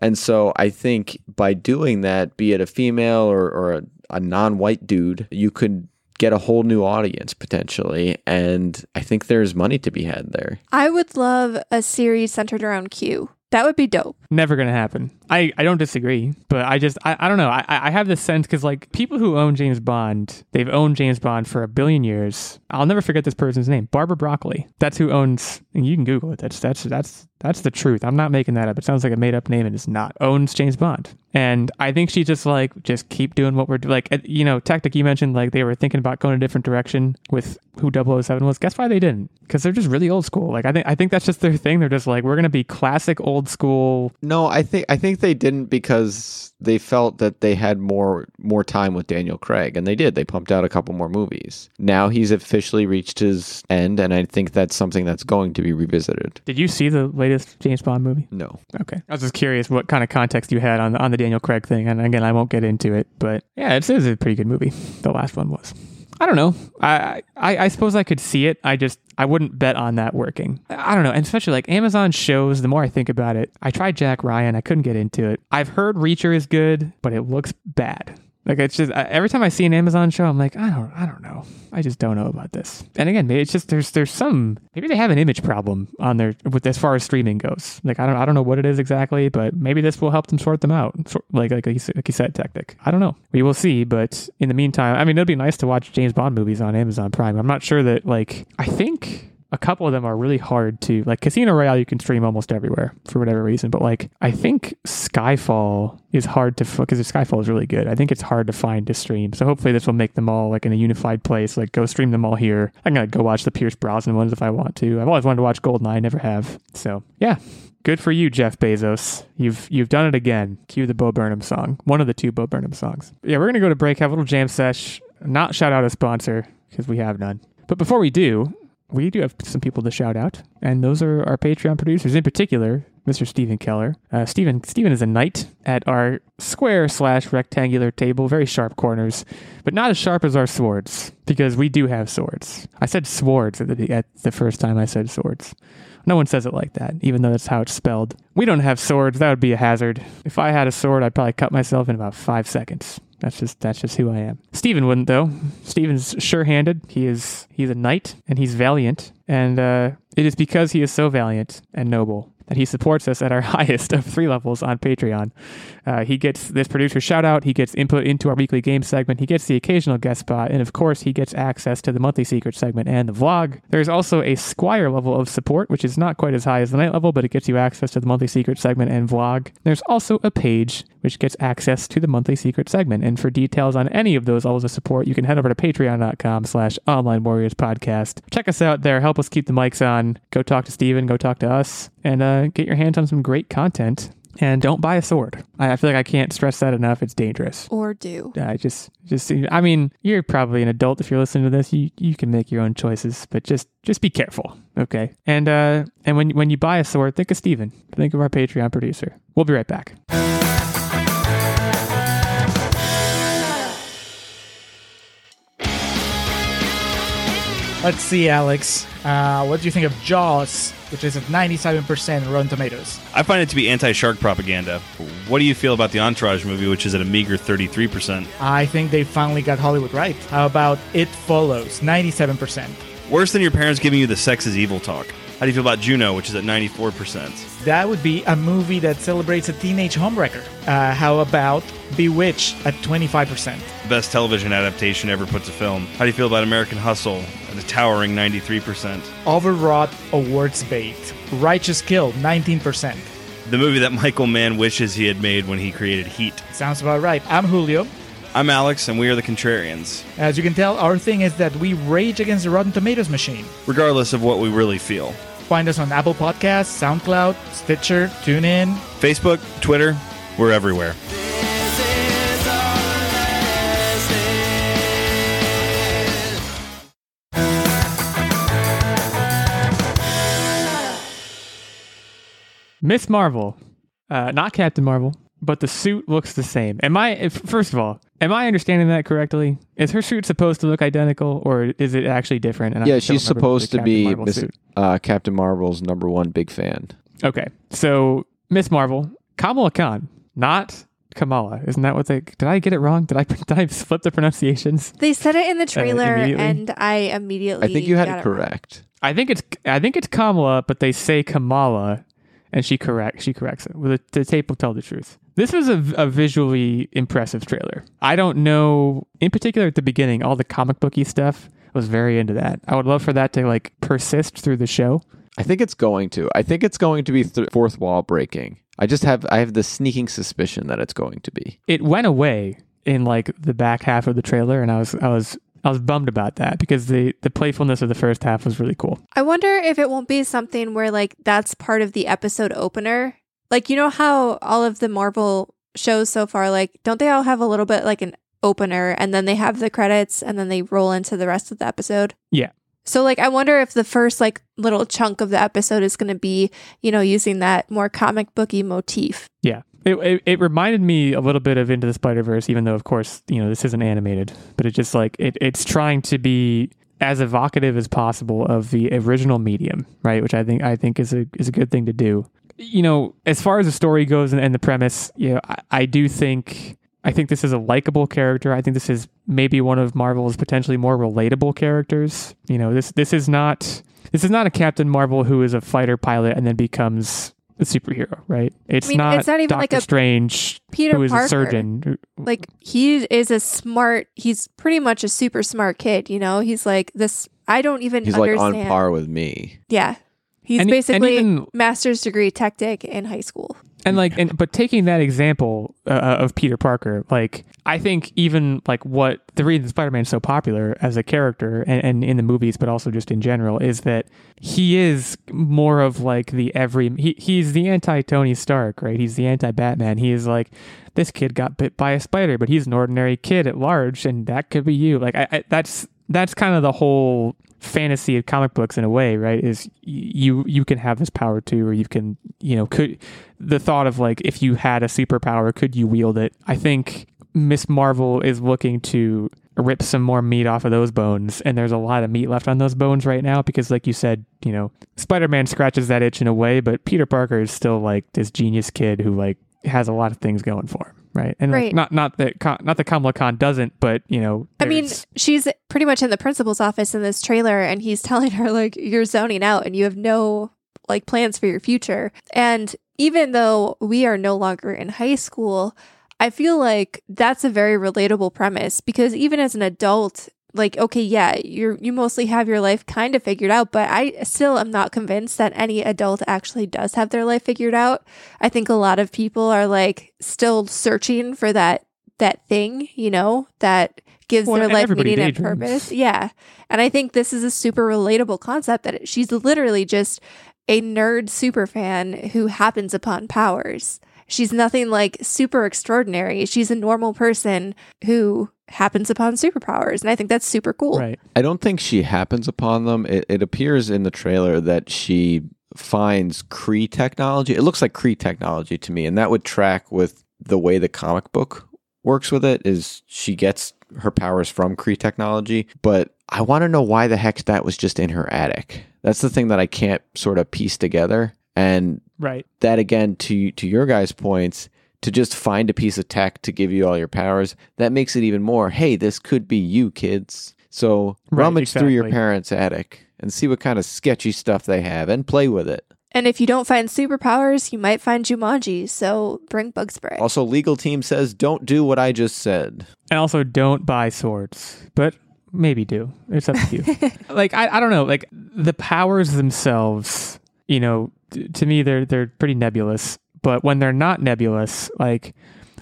And so I think by doing that, be it a female or, or a, a non white dude, you could get a whole new audience potentially. And I think there's money to be had there. I would love a series centered around Q. That would be dope. Never gonna happen. I, I don't disagree, but I just I, I don't know. I I have this sense because like people who own James Bond, they've owned James Bond for a billion years. I'll never forget this person's name, Barbara Broccoli. That's who owns. And you can Google it. That's that's that's that's the truth. I'm not making that up. It sounds like a made up name, and it's not. Owns James Bond, and I think she's just like just keep doing what we're. Like you know, tactic. You mentioned like they were thinking about going a different direction with who 007 was. Guess why they didn't? Because they're just really old school. Like I think I think that's just their thing. They're just like we're gonna be classic old school No, I think I think they didn't because they felt that they had more more time with Daniel Craig, and they did. They pumped out a couple more movies. Now he's officially reached his end, and I think that's something that's going to be revisited. Did you see the latest James Bond movie? No, Okay. I was just curious what kind of context you had on on the Daniel Craig thing, and again, I won't get into it, but yeah, it's, it's a pretty good movie. The last one was. I don't know. I, I I suppose I could see it. I just I wouldn't bet on that working. I I don't know, and especially like Amazon shows. The more I think about it, I tried Jack Ryan. I couldn't get into it. I've heard Reacher is good, but it looks bad. Like it's just every time I see an Amazon show, I'm like, I don't, I don't know. I just don't know about this. And again, maybe it's just there's there's some maybe they have an image problem on their with as far as streaming goes. Like I don't I don't know what it is exactly, but maybe this will help them sort them out. Sort, like like you like said, tactic. I don't know. We will see. But in the meantime, I mean, it'd be nice to watch James Bond movies on Amazon Prime. I'm not sure that like I think a couple of them are really hard to like Casino Royale you can stream almost everywhere for whatever reason but like I think Skyfall is hard to because Skyfall is really good I think it's hard to find to stream so hopefully this will make them all like in a unified place like go stream them all here I'm gonna go watch the Pierce Brosnan ones if I want to I've always wanted to watch Goldeneye never have so yeah Good for you, Jeff Bezos. You've you've done it again. Cue the Bo Burnham song. One of the two Bo Burnham songs. Yeah, we're gonna go to break, have a little jam sesh. Not shout out a sponsor because we have none. But before we do, we do have some people to shout out, and those are our Patreon producers, in particular, Mr. Stephen Keller. Uh, Stephen Stephen is a knight at our square slash rectangular table, very sharp corners, but not as sharp as our swords because we do have swords. I said swords at the at the first time I said swords. No one says it like that, even though that's how it's spelled. We don't have swords. That would be a hazard. If I had a sword, I'd probably cut myself in about five seconds. That's just that's just who I am. Stephen wouldn't though. Stephen's sure-handed. He is he's a knight and he's valiant, and uh, it is because he is so valiant and noble that he supports us at our highest of three levels on Patreon. Uh, he gets this producer shout out, he gets input into our weekly game segment, he gets the occasional guest spot, and of course, he gets access to the monthly secret segment and the vlog. There's also a Squire level of support, which is not quite as high as the knight level, but it gets you access to the monthly secret segment and vlog. There's also a page which gets access to the monthly secret segment. And for details on any of those levels of support, you can head over to patreon.com slash online warriors podcast. Check us out there. Help us keep the mics on. Go talk to Steven. Go talk to us and uh, get your hands on some great content. And don't buy a sword. I I feel like I can't stress that enough. It's dangerous. Or do. I just, just, I mean, you're probably an adult if you're listening to this. You, you can make your own choices, but just, just be careful, okay? And, uh, and when, when you buy a sword, think of Steven. Think of our Patreon producer. We'll be right back. Let's see, Alex. Uh, what do you think of Jaws, which is at 97% Rotten Tomatoes? I find it to be anti shark propaganda. What do you feel about the Entourage movie, which is at a meager 33%? I think they finally got Hollywood right. How about It Follows, 97%? Worse than your parents giving you the sex is evil talk. How do you feel about Juno, which is at 94%? That would be a movie that celebrates a teenage homewrecker. Uh, how about Bewitched at 25%? Best television adaptation ever put to film. How do you feel about American Hustle at a towering 93%? Overwrought awards bait. Righteous Kill, 19%. The movie that Michael Mann wishes he had made when he created Heat. Sounds about right. I'm Julio. I'm Alex, and we are the Contrarians, As you can tell, our thing is that we rage against the Rotten Tomatoes machine. regardless of what we really feel. Find us on Apple Podcasts, SoundCloud, Stitcher, TuneIn. Facebook, Twitter, we're everywhere. Miss Marvel, uh, not Captain Marvel, but the suit looks the same. Am I, if, first of all, am I understanding that correctly? Is her suit supposed to look identical or is it actually different? And yeah, just she's supposed to Captain be Marvel Miss, uh, Captain Marvel's number one big fan. Okay, so Miss Marvel, Kamala Khan, not Kamala. Isn't that what they? Did I get it wrong? Did I did I flip the pronunciations? They said it in the trailer, immediately? and I immediately. I think you had got it it correct. I think it's I think it's Kamala, but they say Kamala, and she correct she corrects it. Well, the, the tape will tell the truth. This is a, a visually impressive trailer. I don't know, in particular at the beginning, all the comic booky stuff. I was very into that. I would love for that to like persist through the show. I think it's going to. I think it's going to be th- fourth wall breaking. I just have I have the sneaking suspicion that it's going to be. It went away in like the back half of the trailer, and I was I was I was bummed about that because the the playfulness of the first half was really cool. I wonder if it won't be something where like that's part of the episode opener. Like you know how all of the Marvel shows so far like don't they all have a little bit like an opener and then they have the credits and then they roll into the rest of the episode? Yeah. So like I wonder if the first like little chunk of the episode is going to be, you know, using that more comic booky motif. Yeah. It, it, it reminded me a little bit of Into the Spider Verse, even though of course you know this isn't animated, but it just like it, it's trying to be as evocative as possible of the original medium, right? Which I think I think is a is a good thing to do. You know, as far as the story goes and, and the premise, you know, I, I do think I think this is a likable character. I think this is maybe one of Marvel's potentially more relatable characters. You know, this this is not this is not a Captain Marvel who is a fighter pilot and then becomes a superhero, right? It's mean, not it's not even Doctor like a Strange Peter who is Parker. a surgeon. Like he is a smart. He's pretty much a super smart kid. You know, he's like this. I don't even He's like understand. on par with me. Yeah, he's And- and basically even- master's degree tech tech in high school. and like and but taking that example uh, of Peter Parker like I think even like what the reason Spider-Man's so popular as a character and, and in the movies but also just in general is that he is more of like the every he, he's the anti Tony Stark right? He's the anti Batman he is like this kid got bit by a spider but he's an ordinary kid at large and that could be you. Like I, I that's that's kind of the whole fantasy of comic books in a way right is you you can have this power too or you can you know could the thought of like if you had a superpower could you wield it? I think miss marvel is looking to rip some more meat off of those bones and there's a lot of meat left on those bones right now because like you said you know spider-man scratches that itch in a way but peter parker is still like this genius kid who like has a lot of things going for him right and like, Right. not not that not that kamala khan doesn't but you know I mean, she's pretty much in the principal's office in this trailer, and he's telling her like you're zoning out and you have no like plans for your future. And even though we are no longer in high school, I feel like that's a very relatable premise because even as an adult, like okay, yeah, you're you mostly have your life kind of figured out, but I still am not convinced that any adult actually does have their life figured out. I think a lot of people are like still searching for that that thing, you know, that gives Well, their life meaning and purpose. Yeah. And I think this is a super relatable concept that she's literally just a nerd super fan who happens upon powers. She's nothing like super extraordinary. She's a normal person who happens upon superpowers. And I think that's super cool. right I don't think she happens upon them. It, it appears in the trailer that she finds Kree technology. It looks like Kree technology to me, and that would track with the way the comic book works with it. Is she gets her powers from Kree technology? But I want to know why the heck that was just in her attic. That's the thing that I can't sort of piece together. And right that again to to your guys' points to just find a piece of tech to give you all your powers that makes it even more hey this could be you kids so Right, rummage through your parents attic and see what kind of sketchy stuff they have and play with it And if you don't find superpowers, you might find Jumanji. So bring bug spray. also legal team says don't do what i just said And also don't buy swords, but maybe do. It's up to you. like I, I don't know, like the powers themselves, you know, t- to me they're they're pretty nebulous, but when they're not nebulous, like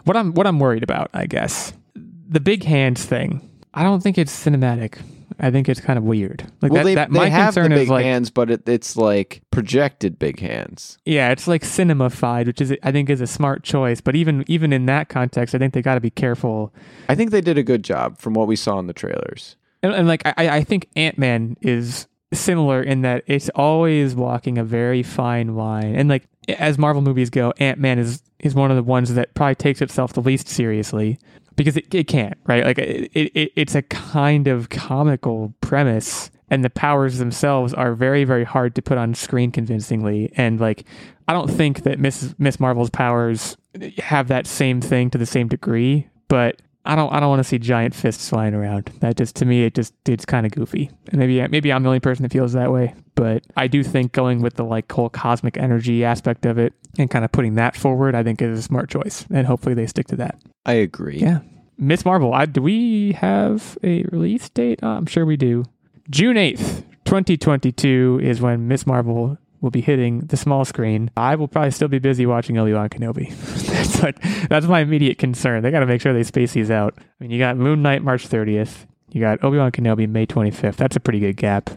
what I'm what I'm worried about, I guess. The big hands thing. I don't think it's cinematic. I think it's kind of weird. Like well that, they, that they my have the concern big is like hands but it, it's like projected big hands yeah, it's like cinemafied, which is I think is a smart choice, but even even in that context, I think they got to be careful i think they did a good job from what we saw in the trailers and, and like I, I think Ant Man is similar in that it's always walking a very fine line. And like as Marvel movies go, Ant Man is is one of the ones that probably takes itself the least seriously because it, it can't, right? Like it, it it's a kind of comical premise. And the powers themselves are very, very hard to put on screen convincingly. And like, I don't think that Miss Miss Marvel's powers have that same thing to the same degree. But I don't I don't want to see giant fists flying around. That just to me it just it's kind of goofy. And maybe maybe I'm the only person that feels that way, but I do think going with the like whole cosmic energy aspect of it and kind of putting that forward, I think is a smart choice, and hopefully they stick to that. i agree Yeah, Miss Marvel. I, do we have a release date? Uh, I'm sure we do. June 8th, 2022 is when Miss Marvel will be hitting the small screen. I will probably still be busy watching Obi Wan Kenobi. that's like that's my immediate concern. They got to make sure they space these out. I mean, you got Moon Knight March 30th. You got Obi Wan Kenobi May 25th. That's a pretty good gap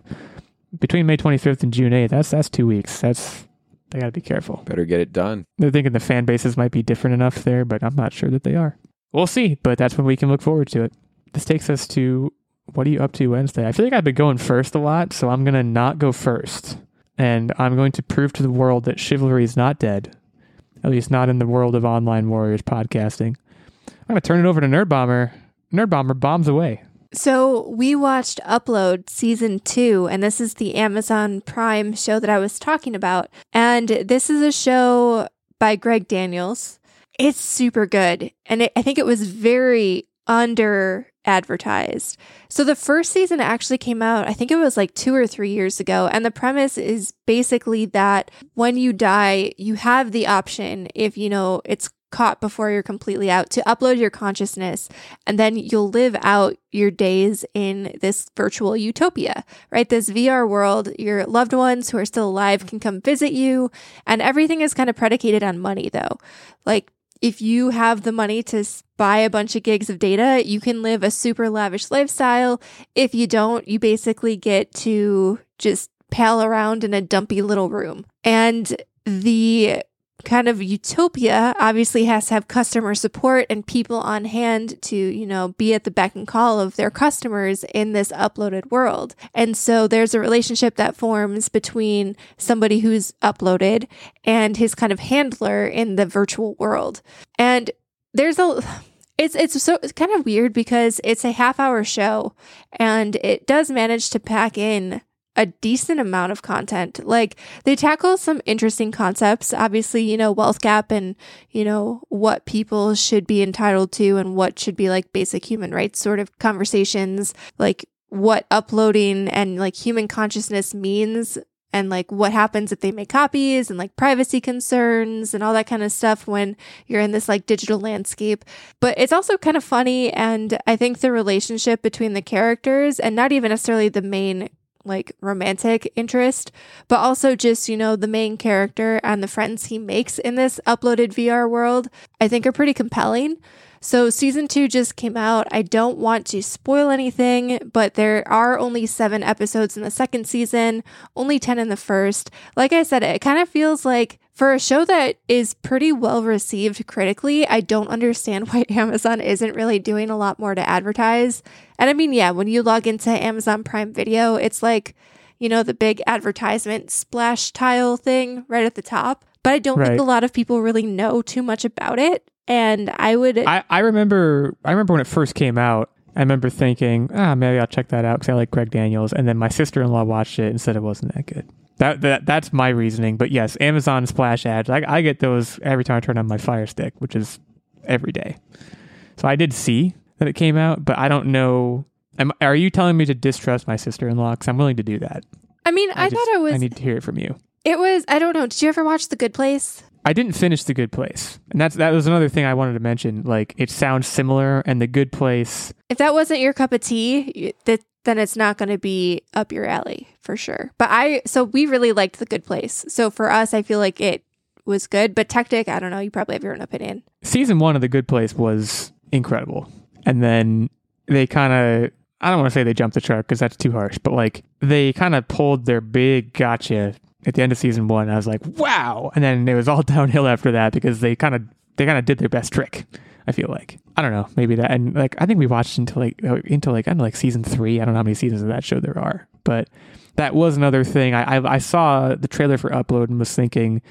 between May 25th and June 8th. That's that's two weeks. That's they got to be careful. better get it done They're thinking the fan bases might be different enough there, but I'm not sure that they are. We'll see, but that's when we can look forward to it. This takes us to what are you up to Wednesday? I feel like I've been going first a lot, so I'm going to not go first. And I'm going to prove to the world that chivalry is not dead, at least not in the world of online warriors podcasting. I'm going to turn it over to Nerd Bomber. Nerd Bomber bombs away. So we watched Upload season two, and this is the Amazon Prime show that I was talking about. And this is a show by Greg Daniels. It's super good. And it, I think it was very under advertised. So the first season actually came out, I think it was like two or three years ago. And the premise is basically that when you die, you have the option, if you know it's caught before you're completely out, to upload your consciousness. And then you'll live out your days in this virtual utopia, right? This VR world, your loved ones who are still alive can come visit you. And everything is kind of predicated on money, though. Like, if you have the money to buy a bunch of gigs of data, you can live a super lavish lifestyle. If you don't, you basically get to just pal around in a dumpy little room. And the kind of utopia obviously has to have customer support and people on hand to, you know, be at the beck and call of their customers in this uploaded world. And so there's a relationship that forms between somebody who's uploaded and his kind of handler in the virtual world. And there's a it's it's so it's kind of weird because it's a half hour show and it does manage to pack in a decent amount of content. Like they tackle some interesting concepts. Obviously, you know, wealth gap and, you know, what people should be entitled to and what should be like basic human rights sort of conversations, like what uploading and like human consciousness means and like what happens if they make copies and like privacy concerns and all that kind of stuff when you're in this like digital landscape. But it's also kind of funny. And I think the relationship between the characters and not even necessarily the main like romantic interest, but also just, you know, the main character and the friends he makes in this uploaded VR world, I think are pretty compelling. So season two just came out. I don't want to spoil anything, but there are only seven episodes in the second season, only 10 in the first. Like I said, it kind of feels like for a show that is pretty well received critically, I don't understand why Amazon isn't really doing a lot more to advertise. And I mean, yeah, when you log into Amazon Prime Video, it's like, you know, the big advertisement splash tile thing right at the top. But I don't Right. think a lot of people really know too much about it. And I would I, I remember I remember when it first came out. I remember thinking, ah, maybe I'll check that out because I like Greg Daniels. And then my sister in law watched it and said it wasn't that good. That, that that's my reasoning. But yes, Amazon splash ads. I, I get those every time I turn on my Fire Stick, which is every day. So I did see that it came out, but I don't know. Am, are you telling me to distrust my sister in law? Because I'm willing to do that. I mean, I, just- thought it was I need to hear it from you. it was I don't know. Did you ever watch The Good Place? I didn't finish The Good Place, and that's that was another thing I wanted to mention. Like it sounds similar, and The Good Place. If that wasn't your cup of tea, that then it's not going to be up your alley for sure. But I so we really liked The Good Place. So for us, I feel like it was good. But Tactic, I don't know. You probably have your own opinion. season one of The Good Place was incredible. And then they kind of, I don't want to say they jumped the shark because that's too harsh, but like they kind of pulled their big gotcha at the end of season one. I was like, wow. And then it was all downhill after that because they kind of, they kind of did their best trick. I feel like I don't know, maybe that, and like I think we watched until like uh, into like I don't know, like season three. I don't know how many seasons of that show there are, but that was another thing. I I, I saw the trailer for Upload and was thinking,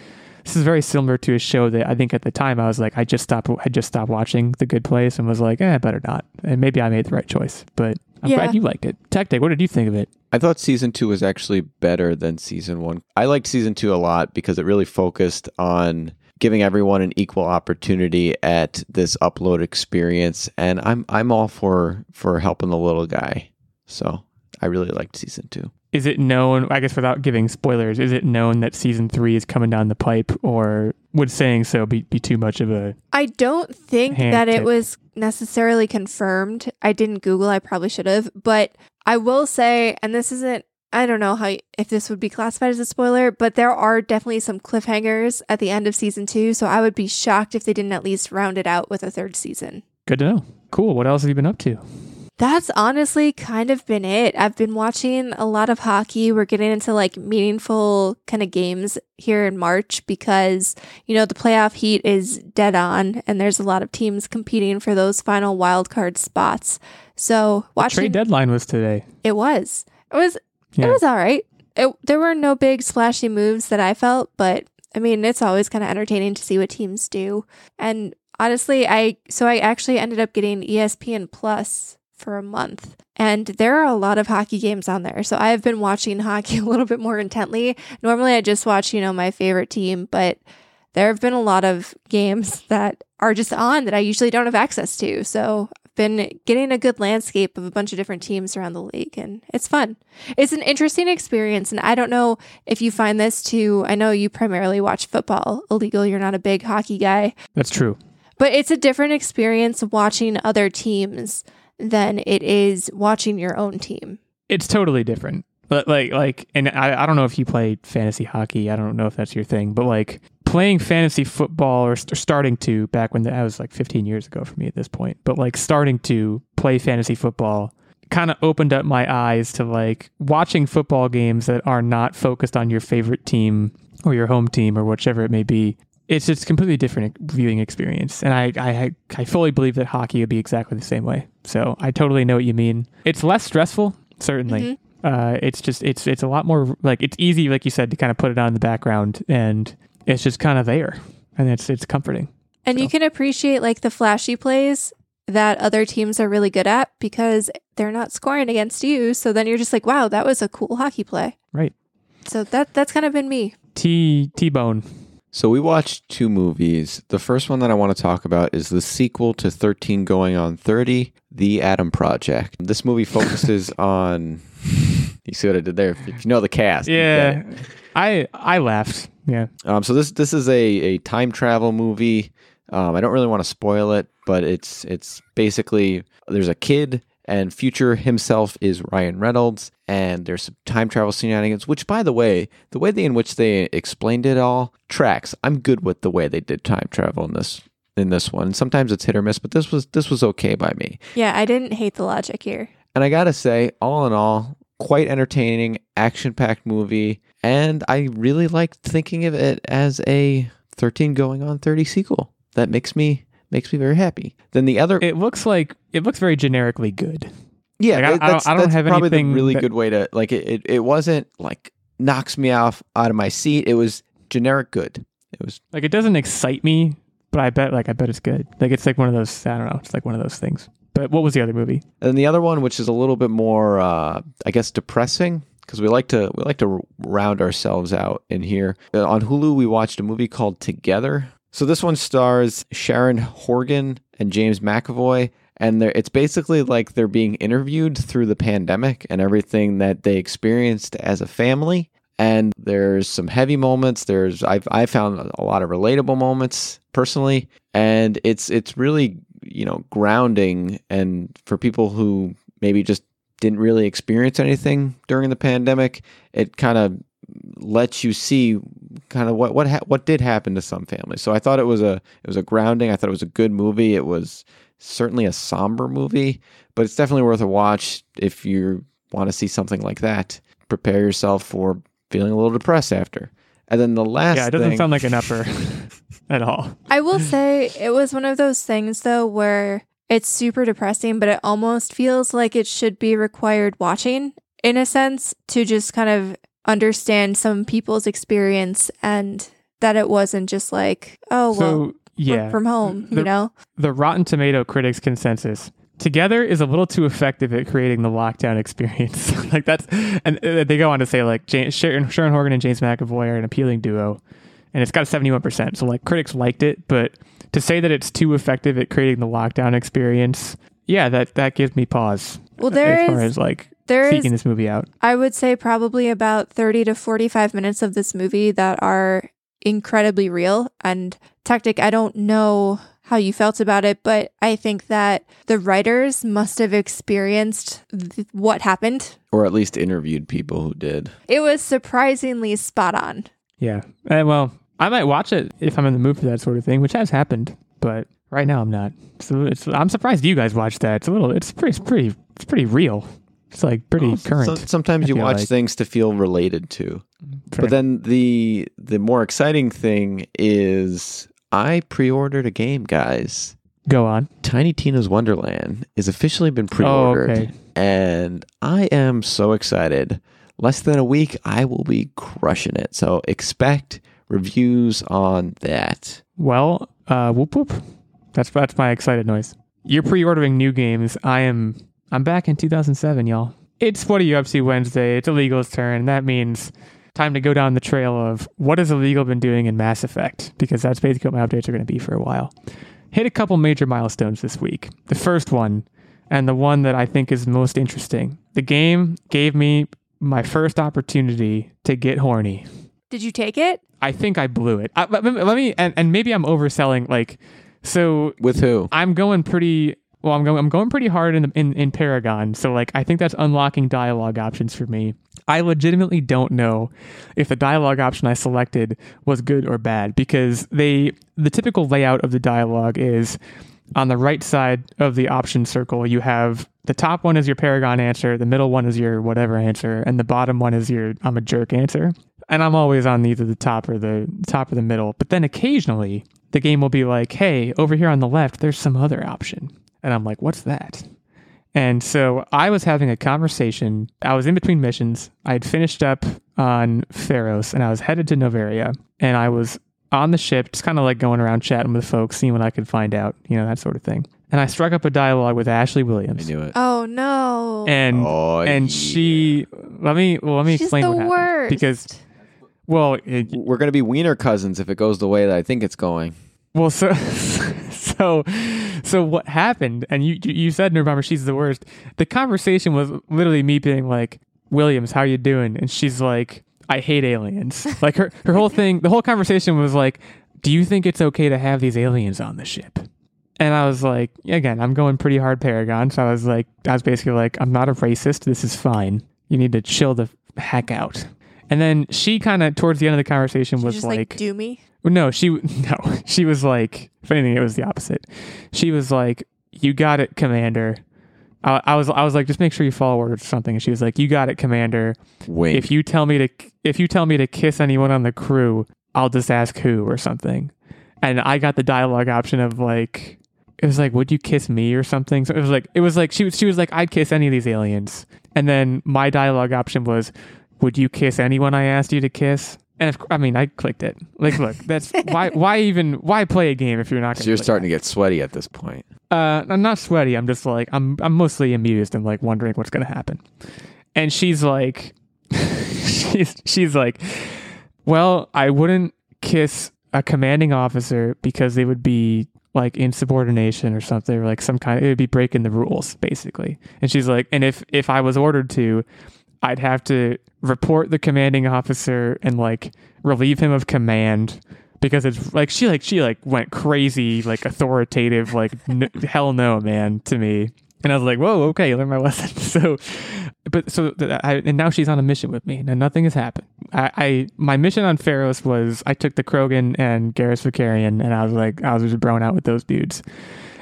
this is very similar to a show that I think at the time I was like, I just stopped, I just stopped watching The Good Place and was like, eh, better not. And maybe I made the right choice, but I'm Yeah. glad you liked it. Tactic, what did you think of it? I thought season two was actually better than season one. I liked season two a lot because it really focused on giving everyone an equal opportunity at this upload experience, and I'm I'm all for for helping the little guy. So I really liked season two. Is it known, I guess without giving spoilers, is it known that season three is coming down the pipe or would saying so be, be too much of a, I don't think that it was necessarily confirmed. I didn't Google. I probably should have, but I will say, and this isn't. I don't know how if this would be classified as a spoiler, but there are definitely some cliffhangers at the end of season two. So I would be shocked if they didn't at least round it out with a third season. good to know. Cool. What else have you been up to? That's honestly kind of been it. I've been watching a lot of hockey. We're getting into like meaningful kind of games here in March because, you know, the playoff heat is dead on and there's a lot of teams competing for those final wild card spots. So watching Trade deadline was today. it was. It was Yeah. it was all right. It, there were no big splashy moves that I felt, but I mean, it's always kind of entertaining to see what teams do. And honestly, I so I actually ended up getting ESPN Plus for a month. And there are a lot of hockey games on there. So I have been watching hockey a little bit more intently. Normally I just watch, you know, my favorite team, but there have been a lot of games that are just on that I usually don't have access to. So I've been getting a good landscape of a bunch of different teams around the league and it's fun. It's an interesting experience. And I don't know if you find this too. I know you primarily watch football illegal. You're not a big hockey guy, That's true. but it's a different experience watching other teams than it is watching your own team. It's totally different. But like like and I, I don't know if you play fantasy hockey. I don't know if that's your thing, but like playing fantasy football or, st- starting to back when that was like 15 years ago for me at this point. But like starting to play fantasy football kind of opened up my eyes to like watching football games that are not focused on your favorite team or your home team or whichever it may be. It's just a completely different viewing experience, and I, I I fully believe that hockey would be exactly the same way. So I totally know what you mean. It's less stressful, certainly. Uh, it's just it's it's a lot more like it's easy, like you said, to kind of put it on in the background, and it's just kind of there, and it's it's comforting. And you can appreciate like the flashy plays that other teams are really good at because they're not scoring against you. So then you're just like, wow, that was a cool hockey play. Right. So that that's kind of been me. T T Bone. So we watched two movies. The first one that I want to talk about is the sequel to 13 Going on 30, The Adam Project. This movie focuses on You see what I did there? If you know the cast. Yeah, I I laughed. Yeah, Um, so this this is a, a time travel movie. Um, I don't really want to spoil it, but it's it's basically there's a kid and future himself is Ryan Reynolds, and there's some time travel shenanigans. Which, by the way, the way they, in which they explained it all tracks. I'm good with the way they did time travel in this in this one. Sometimes it's hit or miss, but this was this was okay by me. Yeah, I didn't hate the logic here. And I gotta say, all in all, quite entertaining, action packed movie. And I really liked thinking of it as a 13 going on 30 sequel. That makes me makes me very happy. Then the other it looks like it looks very generically good. yeah, like, I- I don't- that's, I don't that's have probably anything the really that- good way to like it, it it wasn't like knocks me off out of my seat. It was generic good. It was Like it doesn't excite me, but I bet like I bet it's good. Like it's like one of those. I don't know. It's like one of those things. But what was the other movie? And the other one, which is a little bit more, uh, I guess, depressing, because we like to we like to round ourselves out in here. Uh, on Hulu, we watched a movie called Together. So this one stars Sharon Horgan and James McAvoy, and it's basically like they're being interviewed through the pandemic and everything that they experienced as a family. And there's some heavy moments. There's I've I found a lot of relatable moments personally, and it's it's really you know grounding and for people who maybe just didn't really experience anything during the pandemic, it kind of lets you see kind of what what ha- what did happen to some families. So I thought it was a it was a grounding. I thought it was a good movie. It was certainly a somber movie, but it's definitely worth a watch if you want to see something like that. Prepare yourself for feeling a little depressed after. And then the last yeah, it doesn't thing- sound like an upper at all. I will say it was one of those things though where it's super depressing, but it almost feels like it should be required watching in a sense to just kind of understand some people's experience and that it wasn't just like, oh well, so work yeah, from home, you know? the Rotten Tomato critics consensus together is a little too effective at creating the lockdown experience. like that's, and uh, they go on to say like Sharon, Sharon Horgan and James McAvoy are an appealing duo, and it's got a seventy-one percent. So like critics liked it, but to say that it's too effective at creating the lockdown experience, yeah, that that gives me pause. Well, there as far is- as like There is seeking this movie out. I would say probably about 30 to 45 minutes of this movie that are incredibly real. And Tactic, I don't know how you felt about it, but I think that the writers must have experienced th- what happened. or at least interviewed people who did. It was surprisingly spot on. Yeah. Uh, well, I might watch it if I'm in the mood for that sort of thing, which has happened, but right now I'm not. So it's I'm surprised you guys watched that. It's a little it's pretty it's pretty it's pretty real. It's like pretty Oh, current. so- sometimes you watch like. things to feel related to. Fair. But then the the more exciting thing is I pre-ordered a game, guys. Go on. Tiny Tina's Wonderland is officially been pre-ordered, Oh, okay. and I am so excited. Less than a week, I will be crushing it. So expect reviews on that. Well, uh whoop whoop. That's that's my excited noise. You're pre-ordering new games. I am I'm back in 2007, y'all. It's what are you up to Wednesday. It's Illegal's turn. That means time to go down the trail of what has illegal been doing in Mass Effect because that's basically what my updates are going to be for a while. Hit a couple major milestones this week. The first one, and the one that I think is most interesting, the game gave me my first opportunity to get horny. Did you take it? I think I blew it. I, let, me- let me, and, and maybe I'm overselling. Like, so With who? I'm going pretty well. I'm going. I'm going pretty hard in, the, in in Paragon. So like, I think that's unlocking dialogue options for me. I legitimately don't know if the dialogue option I selected was good or bad because they the typical layout of the dialogue is on the right side of the option circle you have the top one is your paragon answer the middle one is your whatever answer and the bottom one is your i'm a jerk answer and i'm always on either the top or the top or the middle but then occasionally the game will be like hey over here on the left there's some other option and i'm like what's that and so I was having a conversation. I was in between missions. I had finished up on Feros and I was headed to Noveria. And I was on the ship, just kind of like going around chatting with folks, seeing what I could find out, you know, that sort of thing. And I struck up a dialogue with Ashley Williams. I knew it. Oh no. And Oh, and yeah. she let me well let me She's explain the what happened worst. because well it, We're gonna be wiener cousins if it goes the way that I think it's going. Well, so so so what happened? And you you said, "Remember, she's the worst." The conversation was literally me being like, "Williams, how you doing?" And she's like, "I hate aliens." like her her whole thing, the whole conversation was like, "Do you think it's okay to have these aliens on the ship?" And I was like, again, I'm going pretty hard Paragon. So I was like, I was basically like, I'm not a racist. This is fine. You need to chill the heck out. And then she kind of, towards the end of the conversation, She was just like, like do me. No, she no, she was like, if anything, it was the opposite. She was like, "You got it, Commander." I, I was I was like, just make sure you follow orders or something. And she was like, "You got it, Commander. Wait. If you tell me to if you tell me to kiss anyone on the crew, I'll just ask who or something." And I got the dialogue option of like, it was like, "Would you kiss me?" or something. So it was like, it was like she was she was like, "I'd kiss any of these aliens." And then my dialogue option was, "Would you kiss anyone I asked you to kiss?" And of, I mean, I clicked it. Like, look, that's why. Why even? Why play a game if you're not? so Gonna you're click starting to get sweaty at this point. Uh, I'm not sweaty. I'm just like I'm. I'm mostly amused and like wondering what's gonna happen. And she's like, she's she's like, well, I wouldn't kiss a commanding officer because they would be like insubordination or something, or like some kind. Of, It would be breaking the rules, basically. And she's like, and if if I was ordered to, I'd have to report the commanding officer and like relieve him of command because it's like she like she like went crazy like authoritative like n- hell no man to me. And I was like whoa okay learn my lesson. So but so I, and now she's on a mission with me. And nothing has happened. I, I my mission on Feros was I took the Krogan and Garrus Vakarian and I was like I was just brown out with those dudes.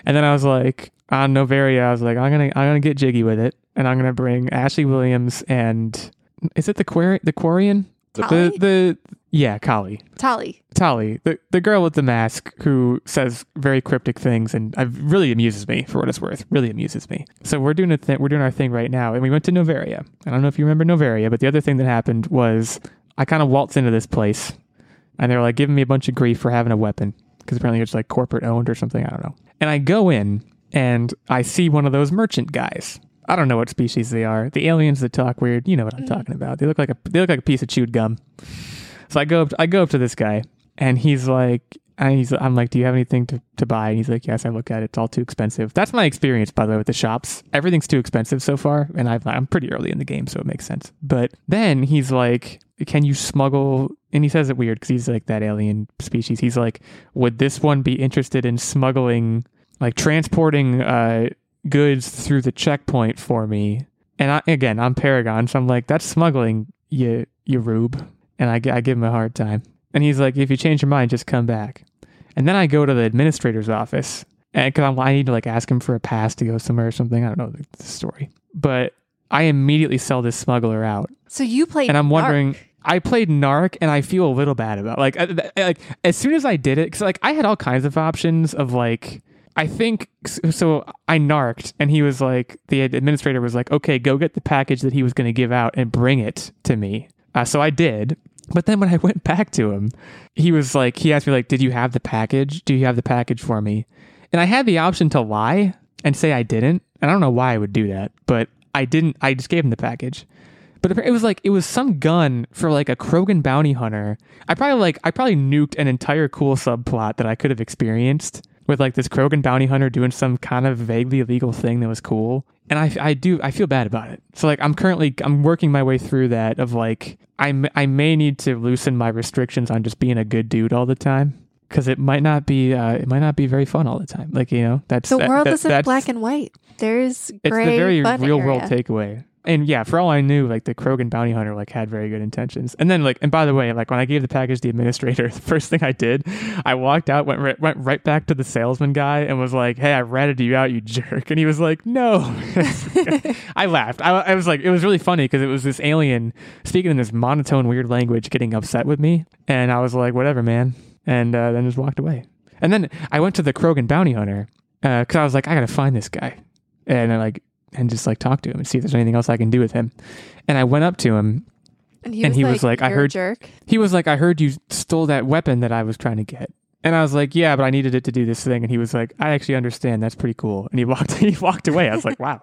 And then I was like on Noveria I was like I'm gonna I'm gonna get jiggy with it and I'm gonna bring Ashley Williams and is it the Quari- the Quarian Tali? the the yeah Kali Tali. Tali, the, the girl with the mask who says very cryptic things and uh, really amuses me for what it's worth. Really amuses me. So we're doing a th- we're doing our thing right now, and we went to Noveria. I don't know if you remember Noveria, but the other thing that happened was I kind of waltzed into this place, and they were like giving me a bunch of grief for having a weapon because apparently it's like corporate owned or something. I don't know. And I go in and I see one of those merchant guys. I don't know what species they are. The aliens that talk weird. You know what I'm mm-hmm. talking about. They look like a they look like a piece of chewed gum. So I go up I go up to this guy and he's like and he's I'm like, Do you have anything to, to buy? And he's like, Yes, I look at it, it's all too expensive. That's my experience by the way with the shops. Everything's too expensive so far, and I've, I'm pretty early in the game, so it makes sense. But then he's like, Can you smuggle and he says it weird because he's like that alien species. He's like, Would this one be interested in smuggling like transporting uh goods through the checkpoint for me? And I, again, I'm Paragon, so I'm like, that's smuggling, you you rube. And I, I give him a hard time. And he's like, if you change your mind, just come back. And then I go to the administrator's office, and because I need to like ask him for a pass to go somewhere or something. I don't know the, the story, but I immediately sell this smuggler out, So you played. and I'm Narc. wondering. I played Narc, and I feel a little bad about like I- I- like as soon as I did it, because like I had all kinds of options of like I think so. I narked, and he was like, the administrator was like, okay, go get the package that he was going to give out and bring it to me. Uh, so I did. But then when I went back to him, he was like, he asked me, like, did you have the package? Do you have the package for me? And I had the option to lie and say I didn't. And I don't know why I would do that, but I didn't. I just gave him the package. But it was like it was some gun for like a Krogan bounty hunter. I probably like I probably nuked an entire cool subplot that I could have experienced with like this Krogan bounty hunter doing some kind of vaguely illegal thing that was cool. And I, I do I feel bad about it. So like I'm currently I'm working my way through that of like I, m- I may need to loosen my restrictions on just being a good dude all the time because it might not be uh, it might not be very fun all the time. Like you know that's The that- world that- isn't that's- black and white. There's it's gray, the very real world takeaway. And yeah, for all I knew, like the Krogan bounty hunter like had very good intentions. And then like, and by the way, like when I gave the package to the administrator, the first thing I did, I walked out, went right, went right back to the salesman guy, and was like, "Hey, I ratted you out, you jerk." And he was like, "No." I laughed. I, I was like, it was really funny because it was this alien speaking in this monotone, weird language, getting upset with me, and I was like, "Whatever, man," and uh, then just walked away. And then I went to the Krogan bounty hunter because I was like, I gotta find this guy, and I like and just like talk to him and see if there's anything else I can do with him. And I went up to him. And he And was he like, was like, I heard- jerk. He was like, I heard you stole that weapon that I was trying to get. And I was like, yeah, but I needed it to do this thing. And he was like, I actually understand. That's pretty cool. And he walked, he walked away. I was like, wow.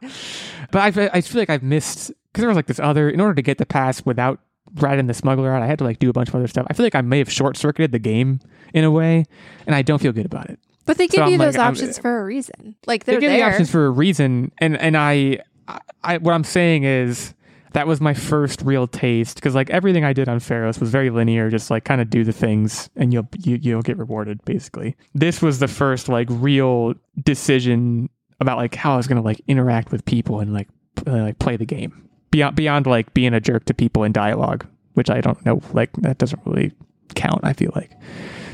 But I, I feel like I've missed because there was like this other. In order to get the pass without riding the smuggler out, I had to like do a bunch of other stuff. I feel like I may have short circuited the game in a way, and I don't feel good about it. But they So give you I'm like, those I'm- options for a reason. Like they're they're give there. options for a reason and and I, I I what i'm saying is that was my first real taste because like everything i did on Feros was very linear just like kind of do the things and you'll you, you'll get rewarded basically this was the first like real decision about like how i was going to like interact with people and like p- uh, like play the game beyond beyond like being a jerk to people in dialogue which i don't know like that doesn't really count i feel like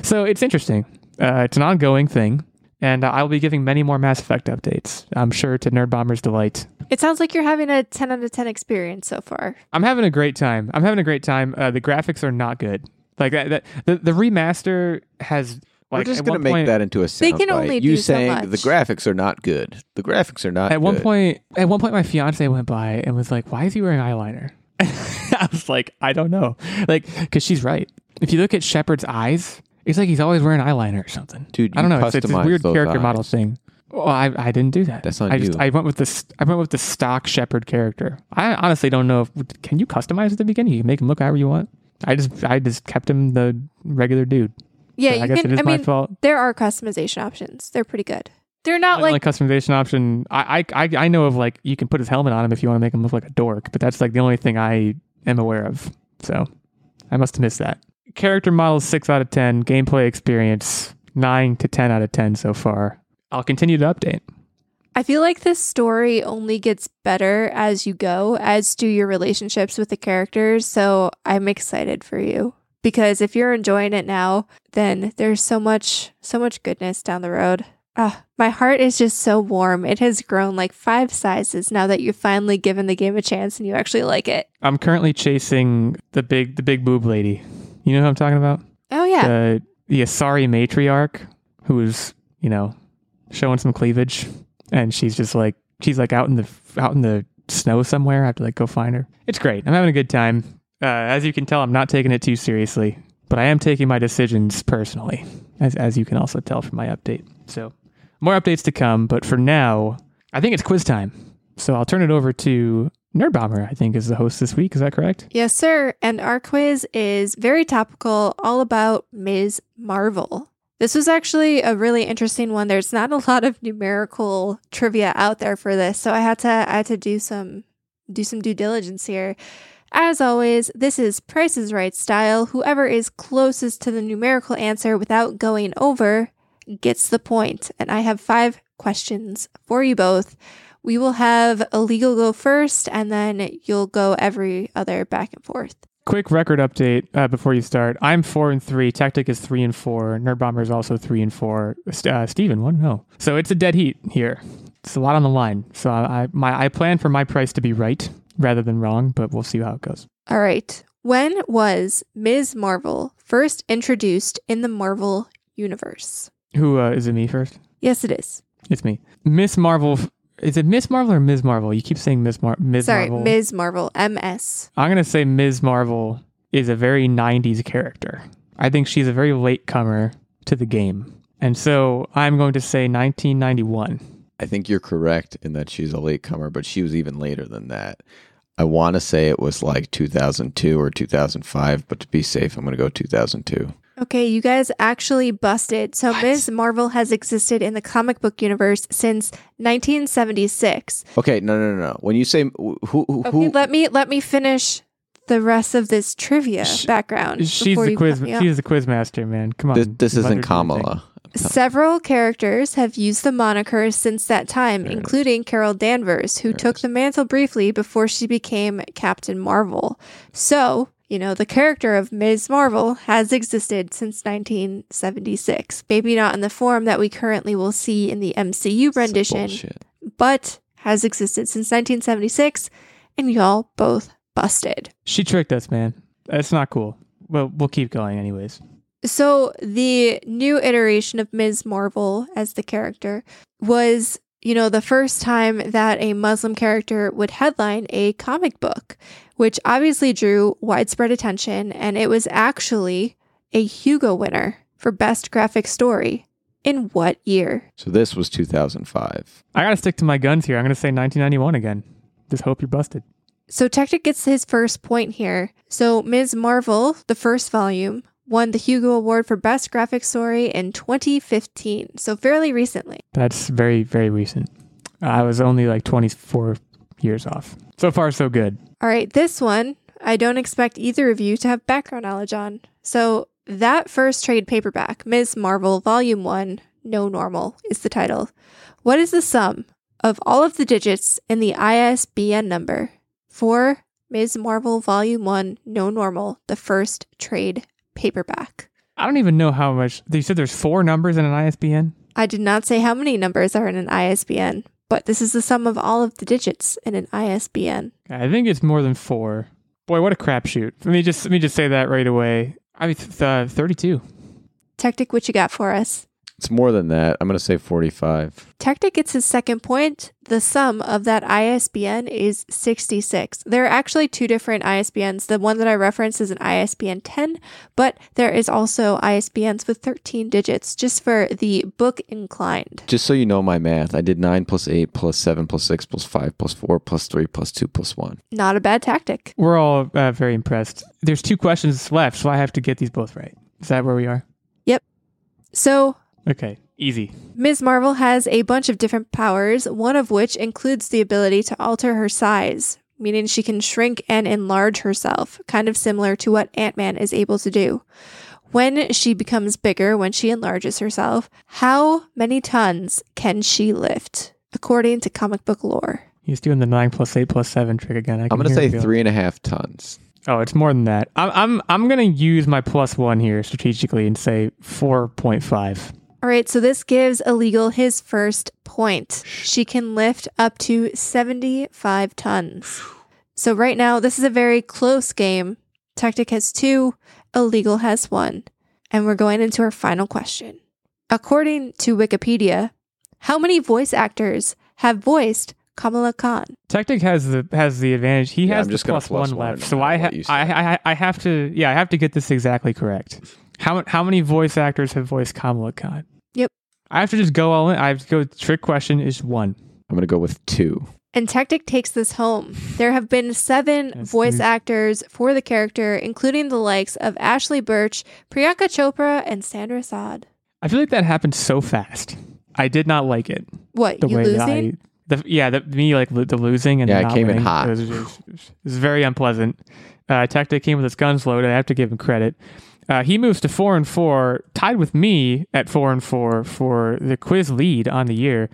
so it's interesting uh, it's an ongoing thing and uh, I'll be giving many more Mass Effect updates. I'm sure to Nerd Bomber's delight. it sounds like you're having a 10 out of 10 experience so far. I'm having a great time. I'm having a great time. Uh, the graphics are not good. Like that, that the the remaster has like We're just gonna make point, that into a They can only you do so saying the graphics are not good. The graphics are not At one good. point, at one point, my fiance went by and was like, "Why is he wearing eyeliner?" I was like, "I don't know." Like, because she's right. If you look at Shepard's eyes, it's like he's always wearing eyeliner or something. Dude, I don't know. It's, it's this weird character eyes. model thing. Well, I, I didn't do that. That's on I just you. I went with the I went with the stock Shepard character. I honestly don't know if can you customize at the beginning. You can make him look however you want. I just I just kept him the regular dude. Yeah, So you I guess can. it is I my mean, fault. there are customization options. They're pretty good. They're not The only like customization option I, I I I know of like you can put his helmet on him if you want to make him look like a dork, but that's like the only thing I am aware of. So I must have missed that. Character models six out of ten. Gameplay experience nine to ten out of ten so far. I'll continue to update. I feel like this story only gets better as you go, as do your relationships with the characters. So I'm excited for you because if you're enjoying it now, then there's so much, so much goodness down the road. Ah, my heart is just so warm. It has grown like five sizes now that you've finally given the game a chance and you actually like it. I'm currently chasing the big the big boob lady. You know who I'm talking about? Oh yeah, The the Asari matriarch who's, you know, showing some cleavage and she's just like she's like out in the out in the snow somewhere. I have to like go find her. It's great. I'm having a good time. Uh, as you can tell, I'm not taking it too seriously, but I am taking my decisions personally, as as you can also tell from my update. So more updates to come, but for now, I think it's quiz time. So I'll turn it over to Nerd Bomber. I think is the host this week. Is that correct? yes sir. And our quiz is very topical, all about Ms. Marvel. This was actually a really interesting one. There's not a lot of numerical trivia out there for this, so I had to I had to do some do some due diligence here. As always, this is Price is Right style. Whoever is closest to the numerical answer without going over gets the point. And I have five questions for you both. We will have illegal go first, and then you'll go every other back and forth. Quick record update uh, before you start. I'm four and three. Tactic is three and four. Nerd Bomber is also three and four. Uh, Steven, one no. So it's a dead heat here. It's a lot on the line. So I my I plan for my price to be right rather than wrong, but we'll see how it goes. All right. When was Ms. Marvel first introduced in the Marvel universe? Who uh, is it? Me first. Yes, it is. It's me. Miss Marvel. Is it Miss Marvel or Ms. Marvel? You keep saying Miss Mar. Ms. Marvel. Sorry, Marvel. Ms. Marvel, MS. I'm gonna say Ms. Marvel is a very '90s character. I think she's a very late comer to the game, and so I'm going to say 1991. I think you're correct in that she's a latecomer, but she was even later than that. I want to say it was like 2002 or 2005, but to be safe, I'm going to go 2002. Okay, you guys actually busted. So Ms. Marvel has existed in the comic book universe since 1976. Okay, no, no, no, no. When you say who, who, Okay, who let me let me finish the rest of this trivia Sh- background. She's the you quiz. cut me. She's the quiz master, man. Come on. this, this isn't do her thing. Kamala. Several characters have used the moniker since that time, There it is. including Carol Danvers, who There took is. the mantle briefly before she became Captain Marvel. So, you know, the character of Ms. Marvel has existed since 1976. Maybe not in the form that we currently will see in the MCU rendition, but has existed since 1976, and y'all both busted. She tricked us, man. That's not cool. Well, we'll keep going anyways. So the new iteration of Ms. Marvel as the character was, you know, the first time that a Muslim character would headline a comic book, which obviously drew widespread attention, and it was actually a Hugo winner for Best Graphic Story. In what year? So this was 2005. I gotta stick to my guns here. I'm gonna say 1991 again. Just hope you're busted. So Tactic gets his first point here. So Ms. Marvel, the first volume, won the Hugo Award for Best Graphic Story in 2015. So fairly recently. That's very, very recent. I was only like 24 years off. So far, so good. All right, this one, I don't expect either of you to have background knowledge on. So, that first trade paperback, Ms. Marvel Volume 1, No Normal, is the title. What is the sum of all of the digits in the ISBN number for Ms. Marvel Volume 1, No Normal, the first trade paperback? I don't even know how much. You said there's four numbers in an ISBN. I did not say how many numbers are in an ISBN, but this is the sum of all of the digits in an ISBN. I think it's more than four. Boy, what a crapshoot. Let me just let me just say that right away. I mean, th- uh, 32. Tactic, what you got for us? It's more than that. I'm going to say 45. Tactic gets his second point. The sum of that ISBN is 66. There are actually two different ISBNs. The one that I referenced is an ISBN 10, but there is also ISBNs with 13 digits just for the book inclined. Just so you know my math, I did 9 plus 8 plus 7 plus 6 plus 5 plus 4 plus 3 plus 2 plus 1. Not a bad tactic. We're all uh, very impressed. There's two questions left, so I have to get these both right. Is that where we are? Yep. So, Okay, easy. Ms. Marvel has a bunch of different powers, one of which includes the ability to alter her size, meaning she can shrink and enlarge herself, kind of similar to what Ant Man is able to do. When she becomes bigger, when she enlarges herself, how many tons can she lift, according to comic book lore? He's doing the nine plus eight plus seven trick again. I I'm going to say three and a half tons. Oh, it's more than that. I'm I'm I'm gonna use my plus one here strategically and say four point five. All right, so this gives Illegal his first point. She can lift up to 75 tons. So right now, this is a very close game. Tactic has two, Illegal has one. And we're going into our final question. According to Wikipedia, how many voice actors have voiced Kamala Khan? Tactic has the has the advantage. He Yeah, has I'm the just plus plus one one left, so I, what ha- I I I have to yeah I have to get this exactly correct. How how many voice actors have voiced Kamala Khan? Yep. I have to just go all in. I have to go. Trick question is one. I'm going to go with 2. And Tactic takes this home. There have been seven That's voice neat. actors for the character, including the likes of Ashly Burch, Priyanka Chopra, and Sandra Saad. I feel like that happened so fast. I did not like it. What, The you way that losing? I, the, yeah, the, me like the losing and Yeah, the it not came in hot. It was, it was- it was very unpleasant. Uh, Tactic came with his guns loaded. I have to give him credit. Uh, he moves to four and four, tied with me at four and four for the quiz lead on the year.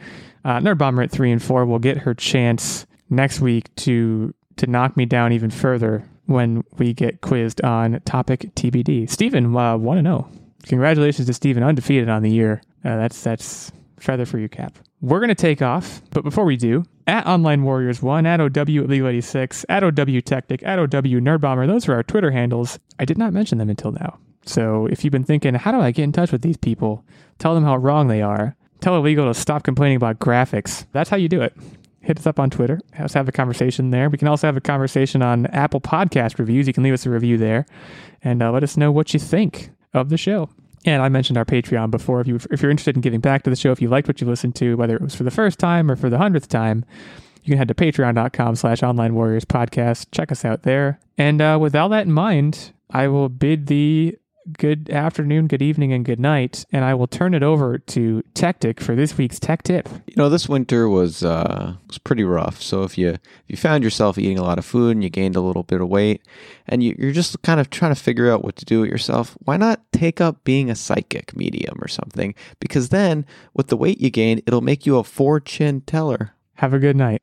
Uh, Nerd Bomber at three and four will get her chance next week to to knock me down even further when we get quizzed on topic TBD. Stephen, uh, one and zero. Congratulations to Stephen, undefeated on the year. Uh, that's that's feather for your cap. We're gonna take off, but before we do, at Online Warriors One, at OW Legal 86, at OW Tactic, at OW Nerd Bomber, those are our Twitter handles. I did not mention them until now. So if you've been thinking, how do I get in touch with these people? Tell them how wrong they are. Tell Illegal to stop complaining about graphics. That's how you do it. Hit us up on Twitter. Let's have a conversation there. We can also have a conversation on Apple Podcast reviews. You can leave us a review there and uh, let us know what you think of the show. And I mentioned our Patreon before. If you if you're interested in giving back to the show, if you liked what you listened to, whether it was for the first time or for the hundredth time, you can head to patreon.com slash online warriors podcast. Check us out there. And uh, with all that in mind, I will bid thee good afternoon, good evening, and good night. And I will turn it over to Tactic for this week's tech tip. You know, this winter was uh, was pretty rough. So if you if you found yourself eating a lot of food and you gained a little bit of weight, and you, you're just kind of trying to figure out what to do with yourself, why not take up being a psychic medium or something? Because then, with the weight you gain, it'll make you a fortune teller. Have a good night.